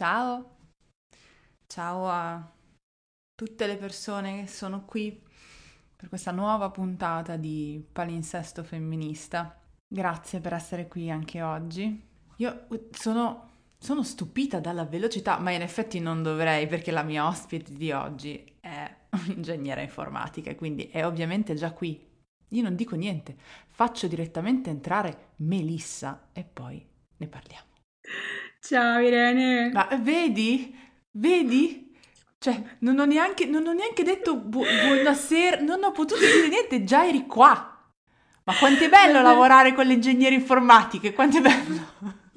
Ciao, ciao a tutte le persone che sono qui per questa nuova puntata di Palinsesto Femminista. Grazie per essere qui anche oggi. Io sono, sono stupita dalla velocità, ma in effetti non dovrei perché la mia ospite di oggi è un'ingegnera informatica e quindi è ovviamente già qui. Io non dico niente, faccio direttamente entrare Melissa e poi ne parliamo. Ciao Irene. Ma vedi? Vedi? Cioè, non ho neanche, non ho neanche detto bu- buonasera, non ho potuto dire niente, già eri qua. Ma quanto è bello lavorare con le ingegneri informatiche, quanto è bello.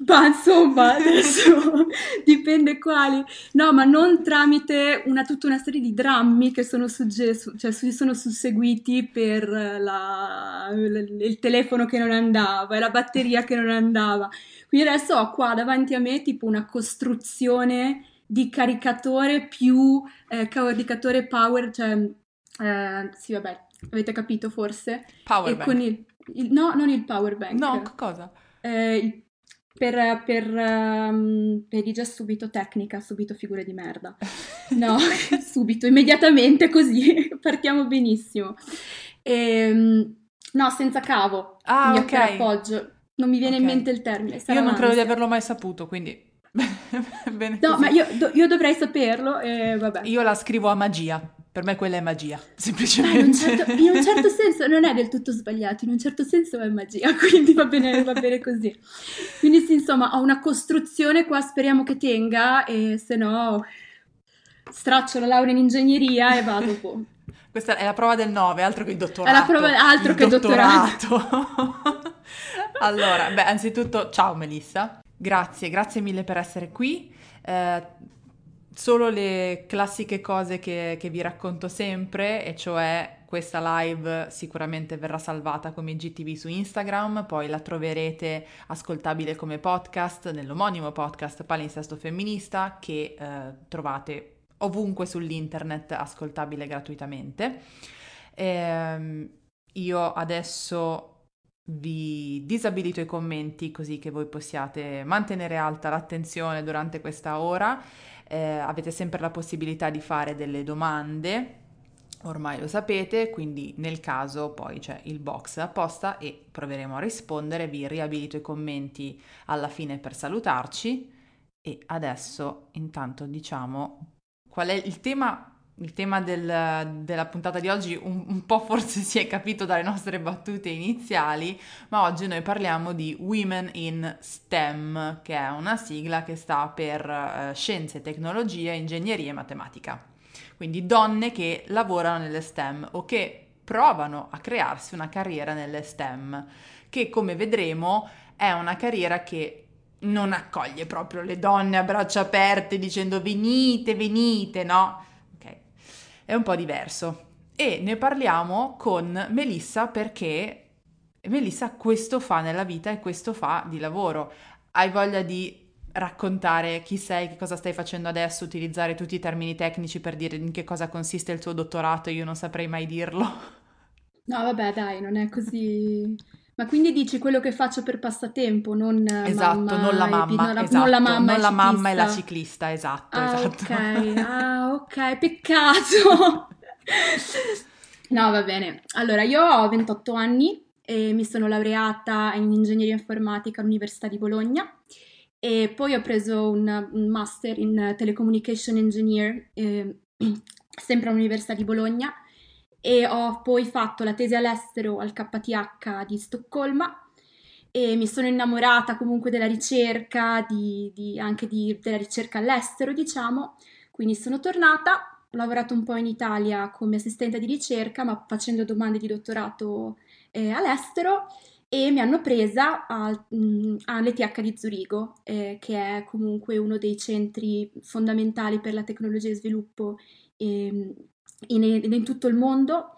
Ma insomma, adesso dipende quali. No, ma non tramite una, tutta una serie di drammi che sono, sugge- cioè, sono susseguiti per la, il telefono che non andava e la batteria che non andava. Quindi adesso ho qua davanti a me tipo una costruzione di caricatore più eh, caricatore power, cioè eh, sì vabbè, avete capito forse? Power e bank. Con il, il, no, non il power bank. No, cosa? Eh, per, per um, vedi già subito tecnica, subito figure di merda. No, subito, immediatamente così, partiamo benissimo. E, ehm, no, senza cavo. Ah, ok. appoggio. Non mi viene okay. in mente il termine. Io non credo di averlo mai saputo, quindi... Bene no, così. ma io, do, io, dovrei saperlo e vabbè. Io la scrivo a magia. Per me quella è magia, semplicemente. In un, certo, in un, certo, senso non è del tutto sbagliato, in un certo senso è magia, quindi va bene, va bene così. Quindi sì, insomma, ho una costruzione qua, speriamo che tenga, e se no straccio la laurea in ingegneria e vado po'. Questa è la prova del 9, altro che il dottorato. È la prova, altro il che dottorato. dottorato. Allora, beh, anzitutto, ciao Melissa, grazie, grazie mille per essere qui. Eh, solo le classiche cose che, che, vi racconto sempre, e cioè questa live sicuramente verrà salvata come IGTV su Instagram, poi la troverete ascoltabile come podcast nell'omonimo podcast Palinsesto Femminista che eh, trovate ovunque sull'internet ascoltabile gratuitamente. Eh, io adesso vi disabilito i commenti così che voi possiate mantenere alta l'attenzione durante questa ora. Eh, avete sempre la possibilità di fare delle domande, ormai lo sapete, quindi nel caso poi c'è il box apposta e proveremo a rispondere. Vi riabilito i commenti alla fine per salutarci. E adesso intanto diciamo qual è il tema il tema del, della puntata di oggi un, un, po' forse si è capito dalle nostre battute iniziali, ma oggi noi parliamo di Women in STEM, che è una sigla che sta per uh, scienze, tecnologie, ingegneria e matematica. Quindi donne che lavorano nelle STEM o che provano a crearsi una carriera nelle STEM, che come vedremo è una carriera che non accoglie proprio le donne a braccia aperte dicendo venite, venite, no? È un po' diverso. E ne parliamo con Melissa perché Melissa questo fa nella vita e questo fa di lavoro. Hai voglia di raccontare chi sei, che cosa stai facendo adesso, utilizzare tutti i termini tecnici per dire in che cosa consiste il tuo dottorato, io non saprei mai dirlo. No, vabbè, dai, non è così ma quindi dici quello che faccio per passatempo, non esatto, mamma non la mamma, non la, esatto, non la mamma, non la mamma e la ciclista, esatto, ah, esatto. Ok, ah, ok, peccato. no, va bene. Allora, io ho 28 anni e mi sono laureata in ingegneria informatica all'Università di Bologna e poi ho preso un, un master in telecommunication engineer eh, sempre all'Università di Bologna e ho poi fatto la tesi all'estero al KTH di Stoccolma e mi sono innamorata comunque della ricerca, di, di, anche di, della ricerca all'estero, diciamo. Quindi sono tornata, ho lavorato un po' in Italia come assistente di ricerca, ma facendo domande di dottorato eh, all'estero e mi hanno presa mh, all'ETH di Zurigo, eh, che è comunque uno dei centri fondamentali per la tecnologia e sviluppo eh, in, in tutto il mondo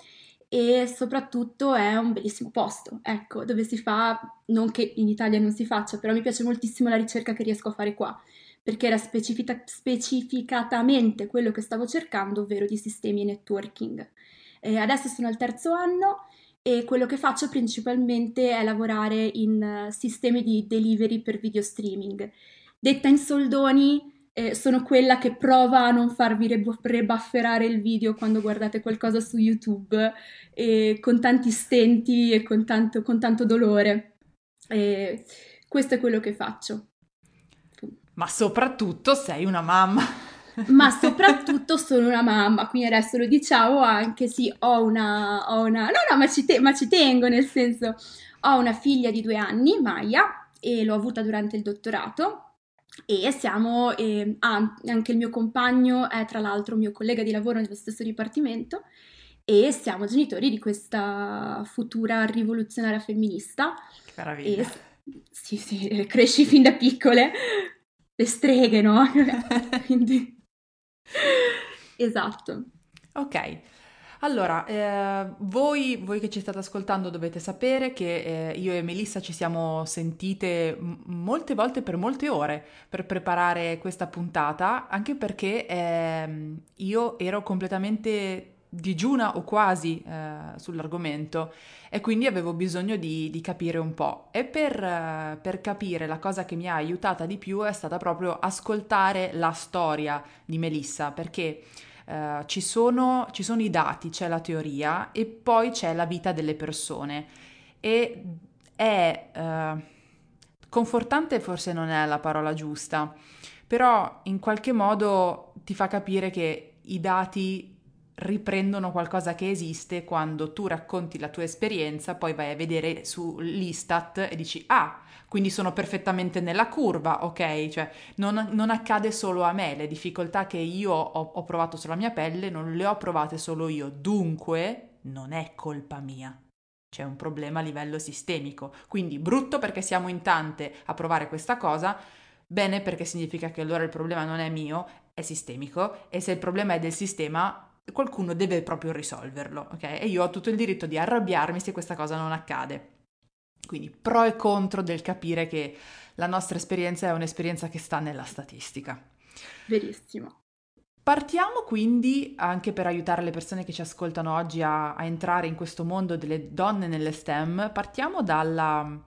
e soprattutto è un bellissimo posto, ecco, dove si fa, non che in Italia non si faccia, però mi piace moltissimo la ricerca che riesco a fare qua, perché era specifica, specificatamente quello che stavo cercando, ovvero di sistemi e networking. E adesso sono al terzo anno e quello che faccio principalmente è lavorare in uh, sistemi di delivery per video streaming. Detta in soldoni, eh, sono quella che prova a non farvi reb- rebafferare il video quando guardate qualcosa su YouTube eh, con tanti stenti e con tanto, con tanto dolore. E questo è quello che faccio. Ma soprattutto sei una mamma. Ma soprattutto sono una mamma, quindi adesso lo diciamo anche sì, ho una... Ho una... No, no, ma ci, te- ma ci tengo, nel senso, ho una figlia di due anni, Maya, e l'ho avuta durante il dottorato e siamo, eh, ah, anche il mio compagno è tra l'altro mio collega di lavoro nello stesso dipartimento e siamo genitori di questa futura rivoluzionaria femminista. Che meraviglia. E, sì, sì, cresci fin da piccole, le streghe, no? Quindi... Esatto. Ok. Allora, eh, voi, voi, che ci state ascoltando dovete sapere che eh, io e Melissa ci siamo sentite m- molte volte per molte ore per preparare questa puntata, anche perché eh, io ero completamente digiuna o quasi eh, sull'argomento e quindi avevo bisogno di, di capire un po'. E per, eh, per capire la cosa che mi ha aiutata di più è stata proprio ascoltare la storia di Melissa, perché Uh, ci, sono, ci, sono, i dati, c'è la teoria e poi c'è la vita delle persone. E è uh, confortante, forse non è la parola giusta, però in qualche modo ti fa capire che i dati riprendono qualcosa che esiste quando tu racconti la tua esperienza, poi vai a vedere su l'Istat e dici ah, quindi sono perfettamente nella curva, ok? Cioè non, non accade solo a me, le difficoltà che io ho, ho provato sulla mia pelle non le ho provate solo io, dunque non è colpa mia. C'è un problema a livello sistemico, quindi brutto perché siamo in tante a provare questa cosa, bene perché significa che allora il problema non è mio, è sistemico e se il problema è del sistema qualcuno deve proprio risolverlo, ok? E io ho tutto il diritto di arrabbiarmi se questa cosa non accade. Quindi pro e contro del capire che la nostra esperienza è un'esperienza che sta nella statistica. Verissimo. Partiamo quindi, anche per aiutare le persone che ci ascoltano oggi a, a entrare in questo mondo delle donne nelle STEM, partiamo dalla,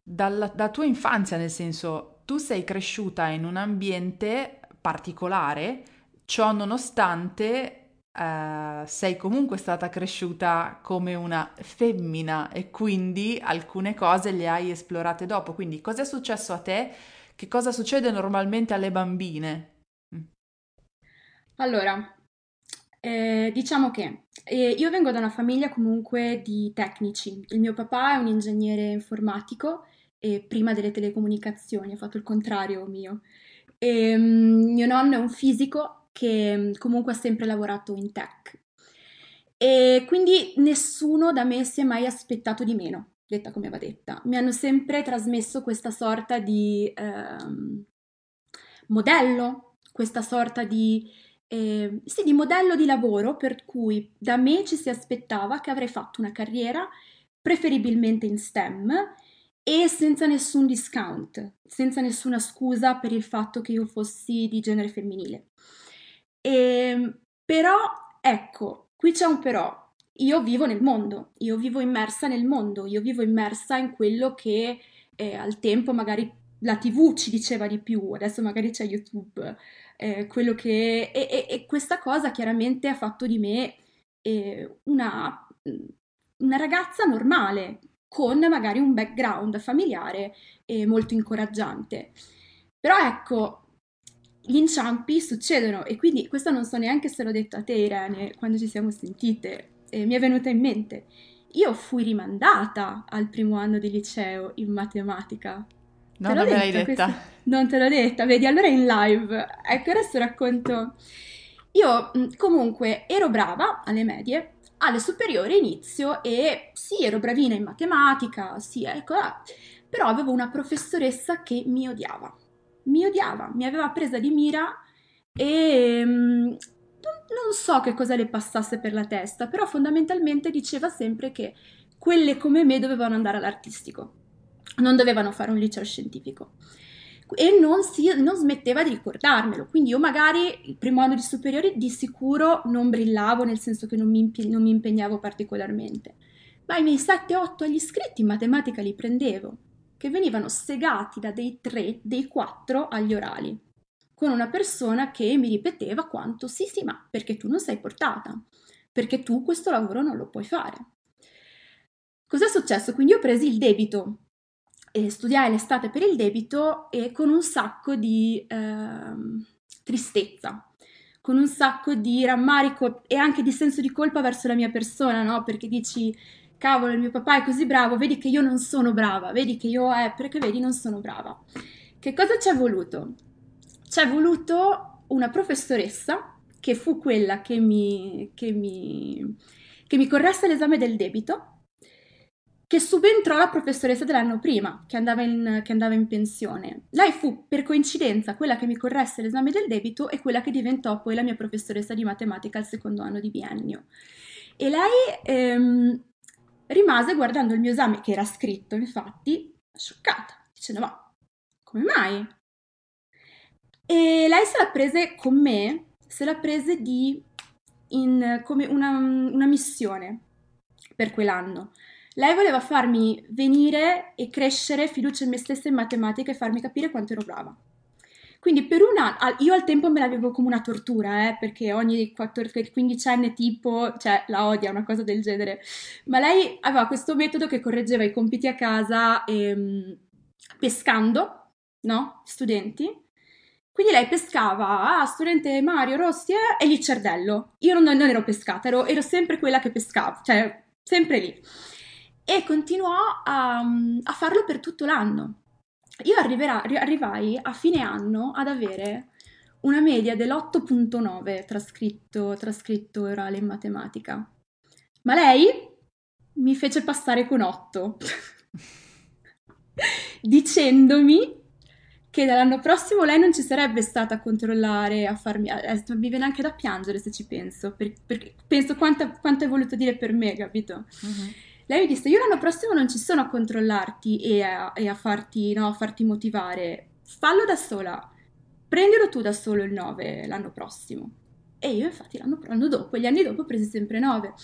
dalla, dalla tua infanzia, nel senso tu sei cresciuta in un ambiente particolare, ciò nonostante Uh, sei comunque stata cresciuta come una femmina e quindi alcune cose le hai esplorate dopo. Quindi cosa è successo a te? Che cosa succede normalmente alle bambine? Mm. Allora, eh, diciamo che eh, io vengo da una famiglia comunque di tecnici. Il mio papà è un ingegnere informatico e prima delle telecomunicazioni ha fatto il contrario mio. E, um, mio nonno è un fisico che mm, comunque ha sempre lavorato in tech. E quindi nessuno da me si è mai aspettato di meno, detta come va detta. Mi hanno sempre trasmesso questa sorta di ehm, modello, questa sorta di, eh, sì, di modello di lavoro per cui da me ci si aspettava che avrei fatto una carriera preferibilmente in STEM e senza nessun discount, senza nessuna scusa per il fatto che io fossi di genere femminile. E, ehm, però, ecco, qui c'è un però. Io vivo nel mondo, io vivo immersa nel mondo, io vivo immersa in quello che eh, al tempo magari la TV ci diceva di più, adesso magari c'è YouTube, eh, quello che... E, e, e, questa cosa chiaramente ha fatto di me eh, una, una ragazza normale, con magari un background familiare molto incoraggiante. Però ecco, gli inciampi succedono e quindi questo non so neanche se l'ho detto a te Irene quando ci siamo sentite, eh, mi è venuta in mente. Io fui rimandata al primo anno di liceo in matematica. No, non me l'hai detta. Questa... Non te l'ho detta, vedi, allora in live. Ecco, adesso racconto. Io comunque ero brava alle medie, alle superiori inizio e sì, ero bravina in matematica, sì, ecco, però avevo una professoressa che mi odiava mi odiava, mi aveva presa di mira e mm, non so che cosa le passasse per la testa, però fondamentalmente diceva sempre che quelle come me dovevano andare all'artistico, non dovevano fare un liceo scientifico. E non, si, non smetteva di ricordarmelo, quindi io magari il primo anno di superiori di sicuro non brillavo, nel senso che non mi, non mi impegnavo particolarmente, ma i miei 7-8 agli iscritti in matematica li prendevo che venivano segati da dei 3, dei 4 agli orali. con una persona che mi ripeteva quanto sì sì ma perché tu non sei portata, perché tu questo lavoro non lo puoi fare. Cos'è successo? Quindi ho preso il debito e studiai l'estate per il debito e con un sacco di eh, tristezza, con un sacco di rammarico e anche di senso di colpa verso la mia persona, no? Perché dici, cavolo, il mio papà è così bravo, vedi che io non sono brava, vedi che io, eh, perché vedi, non sono brava. Che cosa ci è voluto? Ci è voluto una professoressa che fu quella che mi, che mi, che mi corresse l'esame del debito che subentrò la professoressa dell'anno prima, che andava, in, che andava, in, pensione. Lei fu, per coincidenza, quella che mi corresse l'esame del debito e quella che diventò poi la mia professoressa di matematica al secondo anno di biennio. E lei ehm, rimase guardando il mio esame, che era scritto, infatti, scioccata, dicendo, ma come mai? E lei se la prese con me, se la prese di, in, come una, una missione per quell'anno lei voleva farmi venire e crescere fiducia in me stessa in matematica e farmi capire quanto ero brava. Quindi per una, io al tempo me l'avevo come una tortura, eh, perché ogni 14, 15 anni tipo, cioè la odia, una cosa del genere. Ma lei aveva questo metodo che correggeva i compiti a casa ehm, pescando, no? Studenti. Quindi lei pescava, ah, studente Mario Rossi eh, e gli cerdello. Io non, non ero pescata, ero, ero sempre quella che pescava, cioè sempre lì e continuò a, a farlo per tutto l'anno. Io arriverà, arrivai a fine anno ad avere una media dell'8.9 trascritto, orale in matematica. Ma lei mi fece passare con 8, dicendomi che dall'anno prossimo lei non ci sarebbe stata a controllare, a farmi... Adesso mi viene anche da piangere se ci penso, perché, perché penso quanto, quanto hai voluto dire per me, capito? Uh-huh. Lei mi disse, io l'anno prossimo non ci sono a controllarti e a, e a, farti, no, a farti motivare, fallo da sola, prendilo tu da solo il 9 l'anno prossimo. E io infatti l'anno, l'anno dopo, gli anni dopo ho preso sempre 9.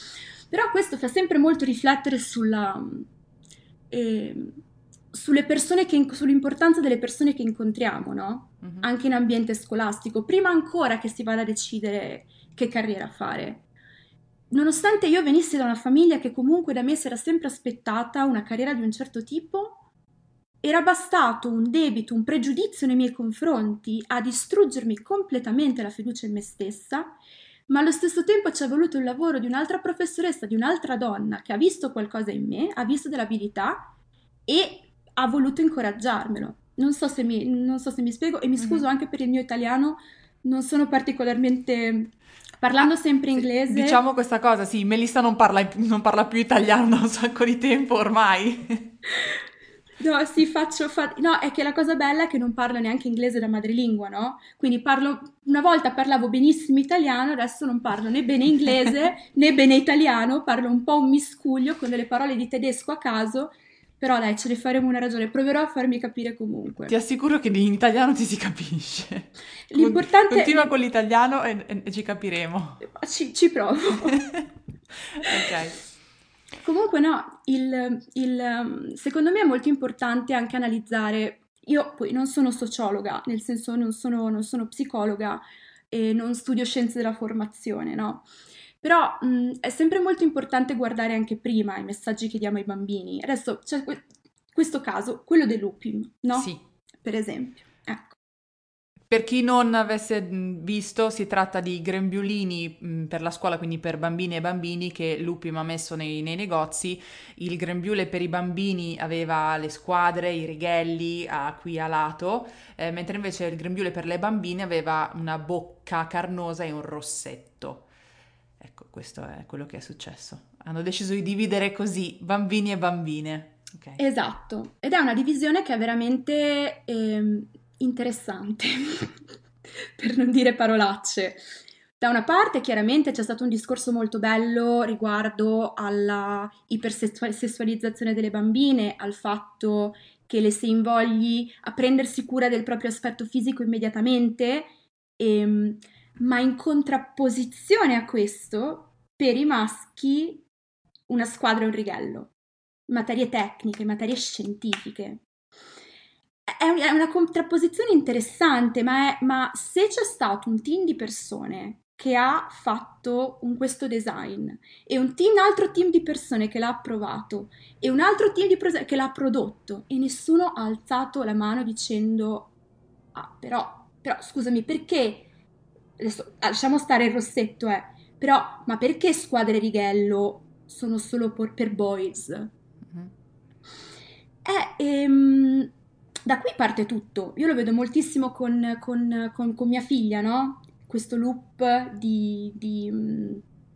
Però questo fa sempre molto riflettere sulla... Eh, sulle persone che, sull'importanza delle persone che incontriamo, no? Uh-huh. Anche in ambiente scolastico, prima ancora che si vada a decidere che carriera fare nonostante io venissi da una famiglia che comunque da me si era sempre aspettata una carriera di un certo tipo, era bastato un debito, un pregiudizio nei miei confronti a distruggermi completamente la fiducia in me stessa, ma allo stesso tempo ci è voluto il lavoro di un'altra professoressa, di un'altra donna che ha visto qualcosa in me, ha visto dell'abilità e ha voluto incoraggiarmelo. Non so se mi, non so se mi spiego e mi mhm. scuso mm-hmm. anche per il mio italiano, non sono particolarmente Parlando sempre inglese. Diciamo questa cosa, sì, Melissa non parla, non parla più italiano da un sacco di tempo ormai. No, sì, faccio. Fa... No, è che la cosa bella è che non parlo neanche inglese da madrelingua, no? Quindi parlo. Una volta parlavo benissimo italiano, adesso non parlo né bene inglese né bene italiano, parlo un po' un miscuglio con delle parole di tedesco a caso però dai, ce ne faremo una ragione, proverò a farmi capire comunque. Ti assicuro che in italiano ti si capisce. L'importante Continua con l'italiano e, e, e ci capiremo. Ci, ci provo. ok. Comunque no, il, il, secondo me è molto importante anche analizzare, io poi non sono sociologa, nel senso non sono, non sono psicologa e non studio scienze della formazione, no? Però mh, è sempre molto importante guardare anche prima i messaggi che diamo ai bambini. Adesso c'è que- questo caso, quello dell'UPIM, no? Sì. Per esempio. Ecco. Per chi non avesse visto, si tratta di grembiulini mh, per la scuola, quindi per bambini e bambini, che l'UPIM ha messo nei, nei, negozi. Il grembiule per i bambini aveva le squadre, i righelli a qui a lato, eh, mentre invece il grembiule per le bambine aveva una bocca carnosa e un rossetto. Ecco, questo è quello che è successo. Hanno deciso di dividere così bambini e bambine. Okay. Esatto, ed è una divisione che è veramente eh, interessante, per non dire parolacce. Da una parte chiaramente c'è stato un discorso molto bello riguardo alla ipersessualizzazione delle bambine, al fatto che le si invogli a prendersi cura del proprio aspetto fisico immediatamente e ehm, ma in contrapposizione a questo, per i maschi, una squadra e un righello, materie tecniche, materie scientifiche. è, è una contrapposizione interessante, ma, è, ma se c'è stato un team di persone che ha fatto un, questo design e un, team, un, altro team di persone che l'ha approvato e un altro team di persone che l'ha prodotto e nessuno ha alzato la mano dicendo ah però, però scusami perché adesso lasciamo stare il rossetto eh però ma perché squadre righello sono solo per, per boys mm-hmm. eh, ehm, da qui parte tutto io lo vedo moltissimo con, con, con, con mia figlia no? questo loop di, di, mm,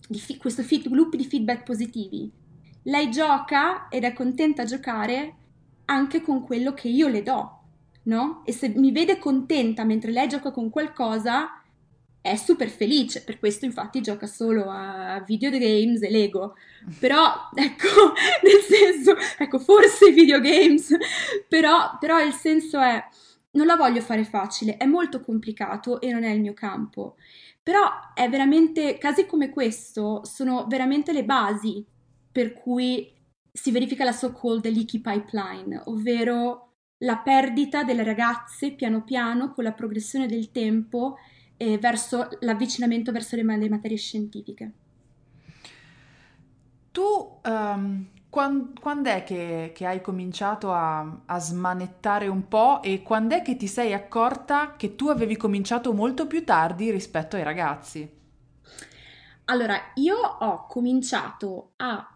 di fi- questo feed, loop di feedback positivi. Lei gioca ed è contenta a giocare anche con quello che io le do, no? E se mi vede contenta mentre lei gioca con qualcosa, è super felice, per questo infatti gioca solo a videogames e Lego. Però, ecco, nel senso, ecco, forse videogames, però, però il senso è non la voglio fare facile, è molto complicato e non è il mio campo. Però è veramente, casi come questo sono veramente le basi per cui si verifica la so-called leaky pipeline, ovvero la perdita delle ragazze piano piano con la progressione del tempo eh, verso l'avvicinamento verso le, le materie scientifiche. Tu um, quando, quando è che, che, hai cominciato a, a, smanettare un po' e quando è che ti sei accorta che tu avevi cominciato molto più tardi rispetto ai ragazzi? Allora, io ho cominciato a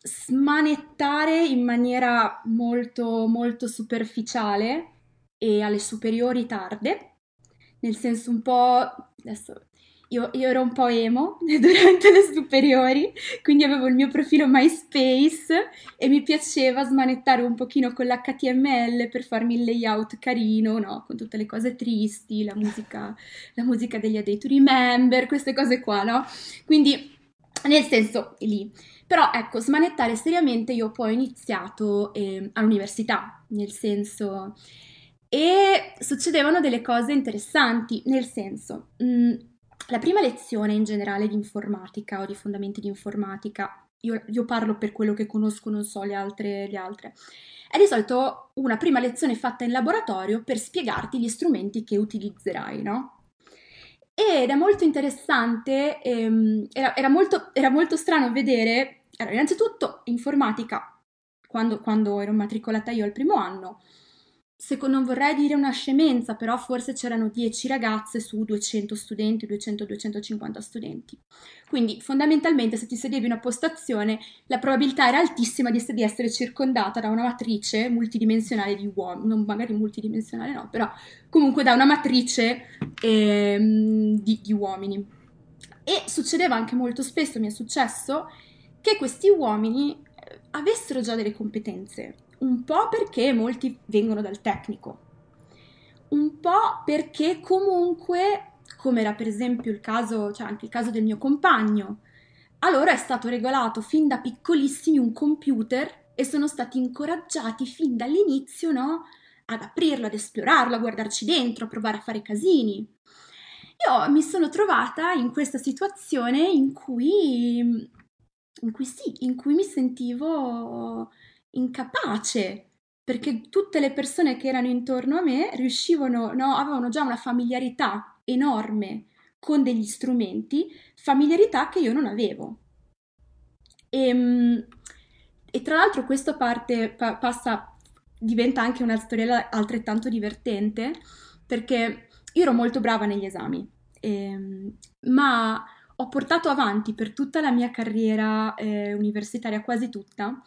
smanettare in maniera molto, molto superficiale e alle superiori tarde, nel senso un po'... adesso io, io, ero un po' emo durante le superiori, quindi avevo il mio profilo MySpace e mi piaceva smanettare un pochino con l'HTML per farmi il layout carino, no? Con tutte le cose tristi, la musica, la musica degli A to Remember, queste cose qua, no? Quindi, nel senso, lì. Però ecco, smanettare seriamente io poi ho iniziato eh, all'università, nel senso... E succedevano delle cose interessanti, nel senso... Mh, mm, la prima lezione in generale di informatica o di fondamenti di informatica, io, io parlo per quello che conosco, non so le altre, le altre, è di solito una prima lezione fatta in laboratorio per spiegarti gli strumenti che utilizzerai, no? Ed è molto interessante, ehm, era, era, molto, era, molto, strano vedere, allora, innanzitutto informatica, quando, quando ero matricolata io al primo anno, secondo, non vorrei dire una scemenza, però forse c'erano 10 ragazze su 200 studenti, 200-250 studenti. Quindi fondamentalmente se ti sedevi in una postazione la probabilità era altissima di, essere circondata da una matrice multidimensionale di uomini, non magari multidimensionale no, però comunque da una matrice ehm, di, di uomini. E succedeva anche molto spesso, mi è successo, che questi uomini eh, avessero già delle competenze un po' perché molti vengono dal tecnico, un po' perché comunque, come era per esempio il caso, cioè anche il caso del mio compagno, allora è stato regolato fin da piccolissimi un computer e sono stati incoraggiati fin dall'inizio, no? Ad aprirlo, ad esplorarlo, a guardarci dentro, a provare a fare casini. Io mi sono trovata in questa situazione in cui, in cui sì, in cui mi sentivo incapace, perché tutte le persone che erano intorno a me riuscivano, no, avevano già una familiarità enorme con degli strumenti, familiarità che io non avevo. E, ehm, e tra l'altro questa parte pa- passa, diventa anche una storiella altrettanto divertente, perché io ero molto brava negli esami, ehm, ma ho portato avanti per tutta la mia carriera eh, universitaria, quasi tutta,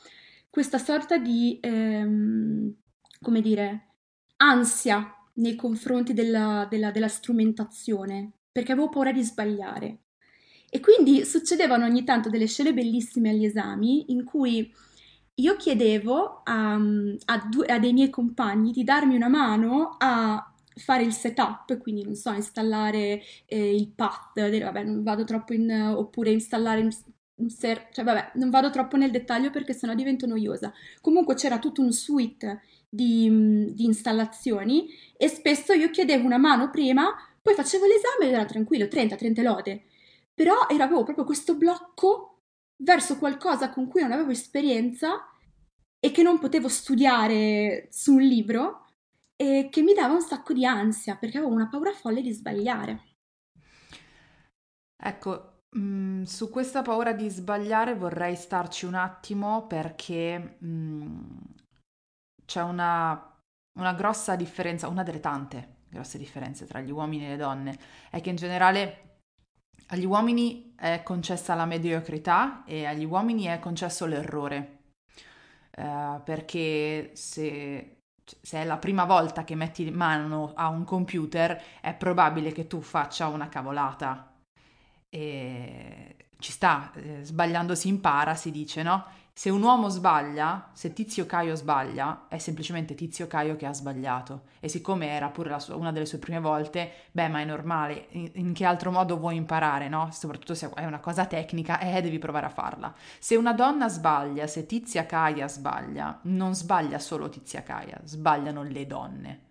questa sorta di, ehm, come dire, ansia nei confronti della, della, della strumentazione, perché avevo paura di sbagliare. E quindi succedevano ogni tanto delle scene bellissime agli esami in cui io chiedevo a, a, due, a, dei miei compagni di darmi una mano a fare il setup, quindi non so, installare eh, il path, vabbè, non vado troppo in, oppure installare Ser- cioè vabbè, non vado troppo nel dettaglio perché sennò divento noiosa. Comunque c'era tutto un suite di, di, installazioni e spesso io chiedevo una mano prima, poi facevo l'esame ed era tranquillo, 30-30 lode. Però era, avevo proprio questo blocco verso qualcosa con cui non avevo esperienza e che non potevo studiare su un libro e che mi dava un sacco di ansia perché avevo una paura folle di sbagliare. Ecco, mm, su questa paura di sbagliare vorrei starci un attimo perché mm, c'è una, una grossa differenza, una delle tante grosse differenze tra gli uomini e le donne, è che in generale agli uomini è concessa la mediocrità e agli uomini è concesso l'errore. Uh, perché se, se, è la prima volta che metti mano a un computer è probabile che tu faccia una cavolata. E ci sta, eh, sbagliando si impara, si dice, no? Se un uomo sbaglia, se Tizio Caio sbaglia, è semplicemente Tizio Caio che ha sbagliato. E siccome era pure sua, una delle sue prime volte, beh, ma è normale. In, in, che altro modo vuoi imparare, no? Soprattutto se è una cosa tecnica, eh, devi provare a farla. Se una donna sbaglia, se Tizia Caia sbaglia, non sbaglia solo Tizia Caia, sbagliano le donne.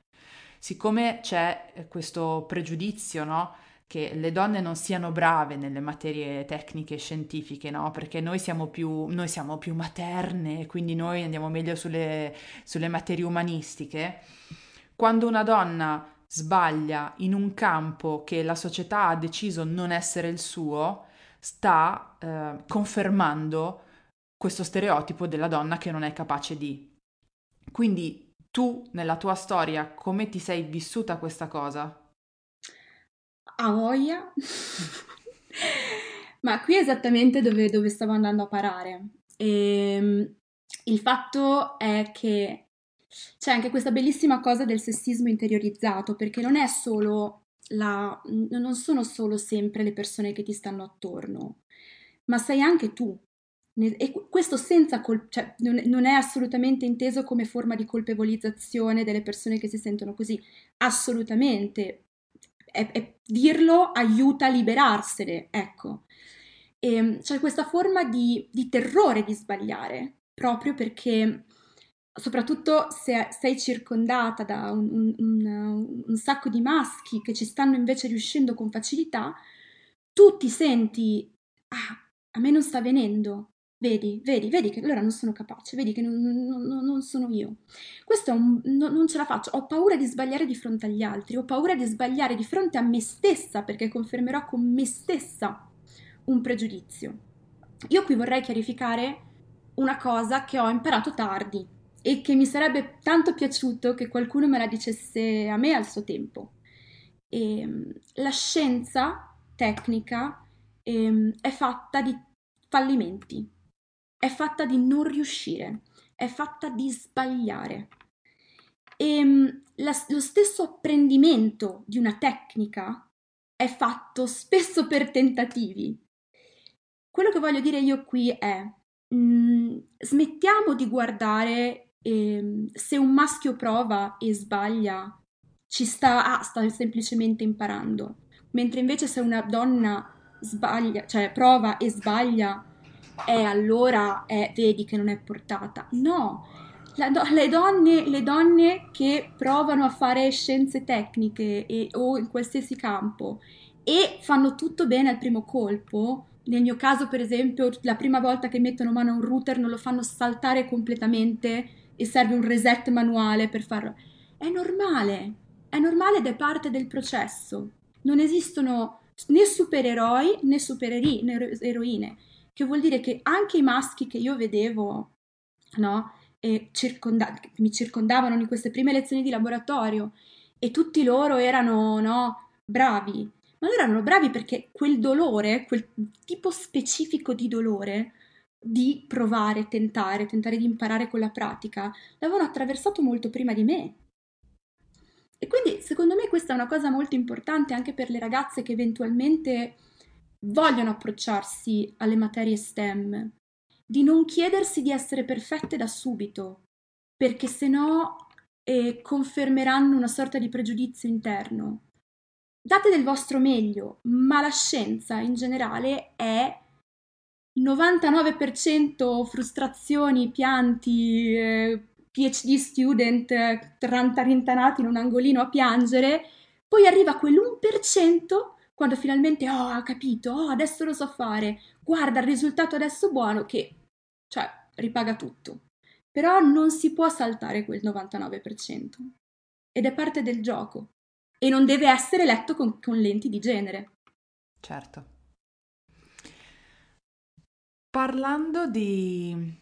Siccome c'è eh, questo pregiudizio, no? Che le donne non siano brave nelle materie tecniche e scientifiche, no? Perché noi siamo più, noi siamo più materne, quindi noi andiamo meglio sulle, sulle materie umanistiche. Quando una donna sbaglia in un campo che la società ha deciso non essere il suo, sta eh, confermando questo stereotipo della donna che non è capace di. Quindi tu nella tua storia come ti sei vissuta questa cosa? A voglia. Ma qui è esattamente dove, dove stavo andando a parare. E, ehm, il fatto è che c'è anche questa bellissima cosa del sessismo interiorizzato, perché non è solo la, non sono solo sempre le persone che ti stanno attorno, ma sei anche tu. E questo senza col- cioè, non è assolutamente inteso come forma di colpevolizzazione delle persone che si sentono così, assolutamente, è, è, dirlo aiuta a liberarsene, ecco. E ehm, c'è questa forma di, di terrore di sbagliare, proprio perché soprattutto se sei circondata da un, un, un, sacco di maschi che ci stanno invece riuscendo con facilità, tu ti senti, ah, a me non sta venendo, Vedi, vedi, vedi che allora non sono capace, vedi che non, non, non sono io. Questo un, non, non ce la faccio, ho paura di sbagliare di fronte agli altri, ho paura di sbagliare di fronte a me stessa perché confermerò con me stessa un pregiudizio. Io qui vorrei chiarificare una cosa che ho imparato tardi e che mi sarebbe tanto piaciuto che qualcuno me la dicesse a me al suo tempo. E, ehm, la scienza tecnica eh, è fatta di fallimenti è fatta di non riuscire, è fatta di sbagliare. E ehm, la, lo stesso apprendimento di una tecnica è fatto spesso per tentativi. Quello che voglio dire io qui è mh, mm, smettiamo di guardare eh, se un maschio prova e sbaglia, ci sta, ah, sta semplicemente imparando, mentre invece se una donna sbaglia, cioè prova e sbaglia, e allora eh, vedi che non è portata. No, do- le, donne, le, donne, che provano a fare scienze tecniche e, o in qualsiasi campo e fanno tutto bene al primo colpo, nel mio caso per esempio la prima volta che mettono mano a un router non lo fanno saltare completamente e serve un reset manuale per farlo. È normale, è normale ed è parte del processo. Non esistono né supereroi né supereroine che vuol dire che anche i maschi che io vedevo, no, circonda- mi circondavano in queste prime lezioni di laboratorio e tutti loro erano, no, bravi, ma loro erano bravi perché quel dolore, quel tipo specifico di dolore, di provare, tentare, tentare di imparare con la pratica, l'avevano attraversato molto prima di me. E quindi secondo me questa è una cosa molto importante anche per le ragazze che eventualmente vogliono approcciarsi alle materie STEM, di non chiedersi di essere perfette da subito, perché se no eh, confermeranno una sorta di pregiudizio interno. Date del vostro meglio, ma la scienza in generale è 99% frustrazioni, pianti, eh, PhD student eh, rantarintanati in un angolino a piangere, poi arriva quell'1% quando finalmente oh, ho capito, oh, adesso lo so fare, guarda il risultato adesso buono che, cioè, ripaga tutto. Però non si può saltare quel 99%. ed è parte del gioco e non deve essere letto con, con lenti di genere. Certo. Parlando di,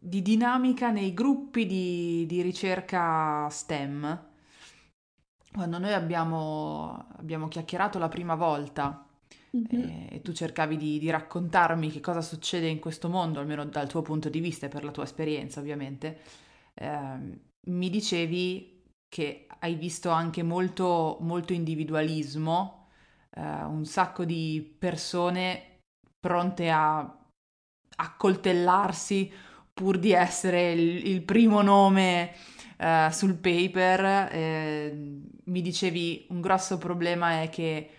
di dinamica nei gruppi di, di ricerca STEM, quando noi abbiamo, abbiamo chiacchierato la prima volta mm-hmm. e, e, tu cercavi di, di, raccontarmi che cosa succede in questo mondo, almeno dal tuo punto di vista e per la tua esperienza ovviamente, eh, mi dicevi che hai visto anche molto, molto individualismo, eh, un sacco di persone pronte a accoltellarsi pur di essere il, il primo nome eh, sul paper. Eh, mi dicevi un grosso problema è che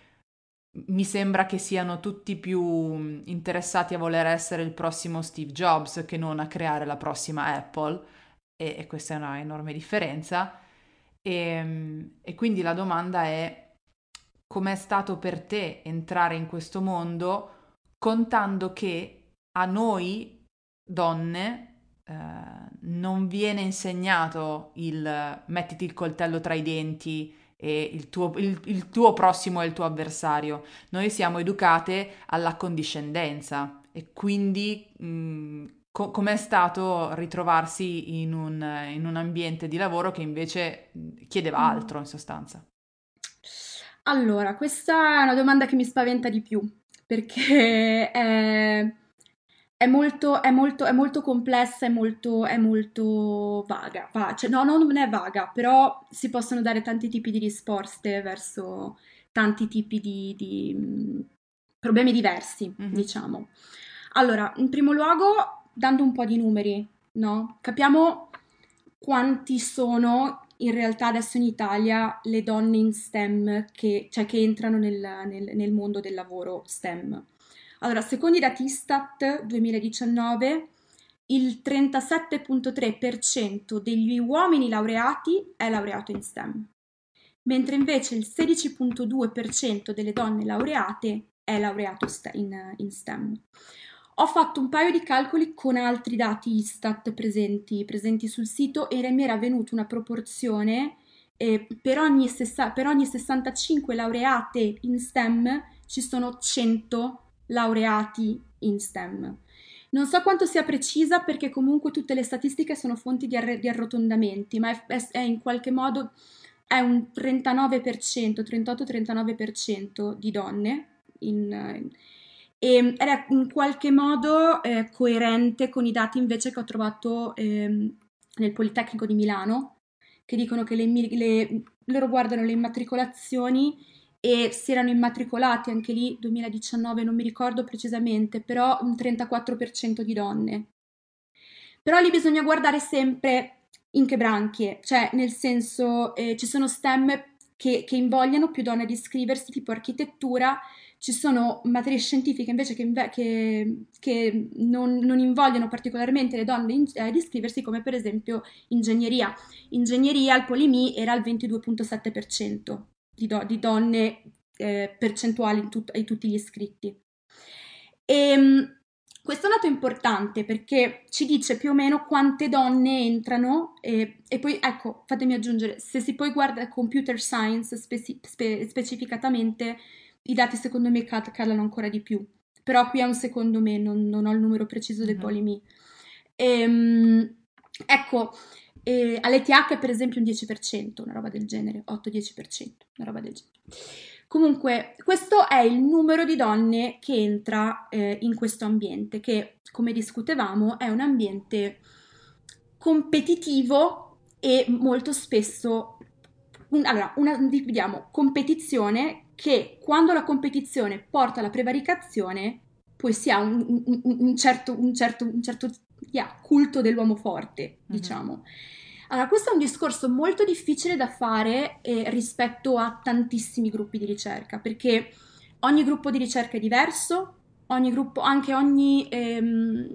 mi sembra che siano tutti più interessati a voler essere il prossimo Steve Jobs che non a creare la prossima Apple e, e questa è una enorme differenza. E, ehm, e quindi la domanda è com'è stato per te entrare in questo mondo contando che a noi donne eh, non viene insegnato il mettiti il coltello tra i denti e il tuo, il, il tuo prossimo è il tuo avversario. Noi siamo educate alla condiscendenza e quindi mh, co- com'è stato ritrovarsi in un, in un, ambiente di lavoro che invece chiedeva mm. altro in sostanza? Allora, questa è una domanda che mi spaventa di più perché è, è, molto, è, molto, è molto, complessa, è molto, è molto vaga. Va, cioè, no, no, non è vaga, però si possono dare tanti tipi di risposte verso tanti tipi di, di mm, problemi diversi, mm-hmm. diciamo. Allora, in primo luogo dando un po' di numeri, no? Capiamo quanti sono in realtà adesso in Italia le donne in STEM che, cioè che entrano nel, nel, nel mondo del lavoro STEM. Allora, secondo i dati Istat 2019, il 37.3% degli uomini laureati è laureato in STEM, mentre invece il 16.2% delle donne laureate è laureato in, STEM. Ho fatto un paio di calcoli con altri dati Istat presenti, presenti sul sito e mi era venuta una proporzione eh, per, ogni sessa- per ogni 65 laureate in STEM ci sono 100 laureati in STEM. Non so quanto sia precisa perché comunque tutte le statistiche sono fonti di, arre- di arrotondamenti, ma è, è, è, in qualche modo è un 39%, 38-39% di donne in, e era in qualche modo eh, coerente con i dati invece che ho trovato eh, nel Politecnico di Milano, che dicono che le, le, loro guardano le immatricolazioni e si erano immatricolati anche lì 2019, non mi ricordo precisamente, però un 34% di donne. Però lì bisogna guardare sempre in che branchie, cioè nel senso eh, ci sono STEM che, che invogliano più donne ad iscriversi, tipo architettura, ci sono materie scientifiche invece che, che, che non, non, invogliano particolarmente le donne in, ad iscriversi, come per esempio ingegneria. Ingegneria al Polimi era il 22,7% di, do, di donne eh, percentuali in, tut, in, tutti gli iscritti. E, ehm, questo è dato importante perché ci dice più o meno quante donne entrano e, e poi, ecco, fatemi aggiungere, se si poi guarda computer science speci- spe- specificatamente, i dati secondo me cal- calano ancora di più. Però qui è un secondo me, non, non ho il numero preciso del mm-hmm. polimi. Ehm, ecco, eh, all'ETH per esempio un 10%, una roba del genere, 8-10%, una roba del genere. Comunque, questo è il numero di donne che entra eh, in questo ambiente, che come discutevamo è un ambiente competitivo e molto spesso un, allora, una, dividiamo competizione che quando la competizione porta alla prevaricazione poi si ha un, un, un certo, certo, un certo yeah, culto dell'uomo forte, mm-hmm. diciamo. Allora, questo è un discorso molto difficile da fare eh, rispetto a tantissimi gruppi di ricerca, perché ogni gruppo di ricerca è diverso, ogni gruppo, anche ogni, ehm,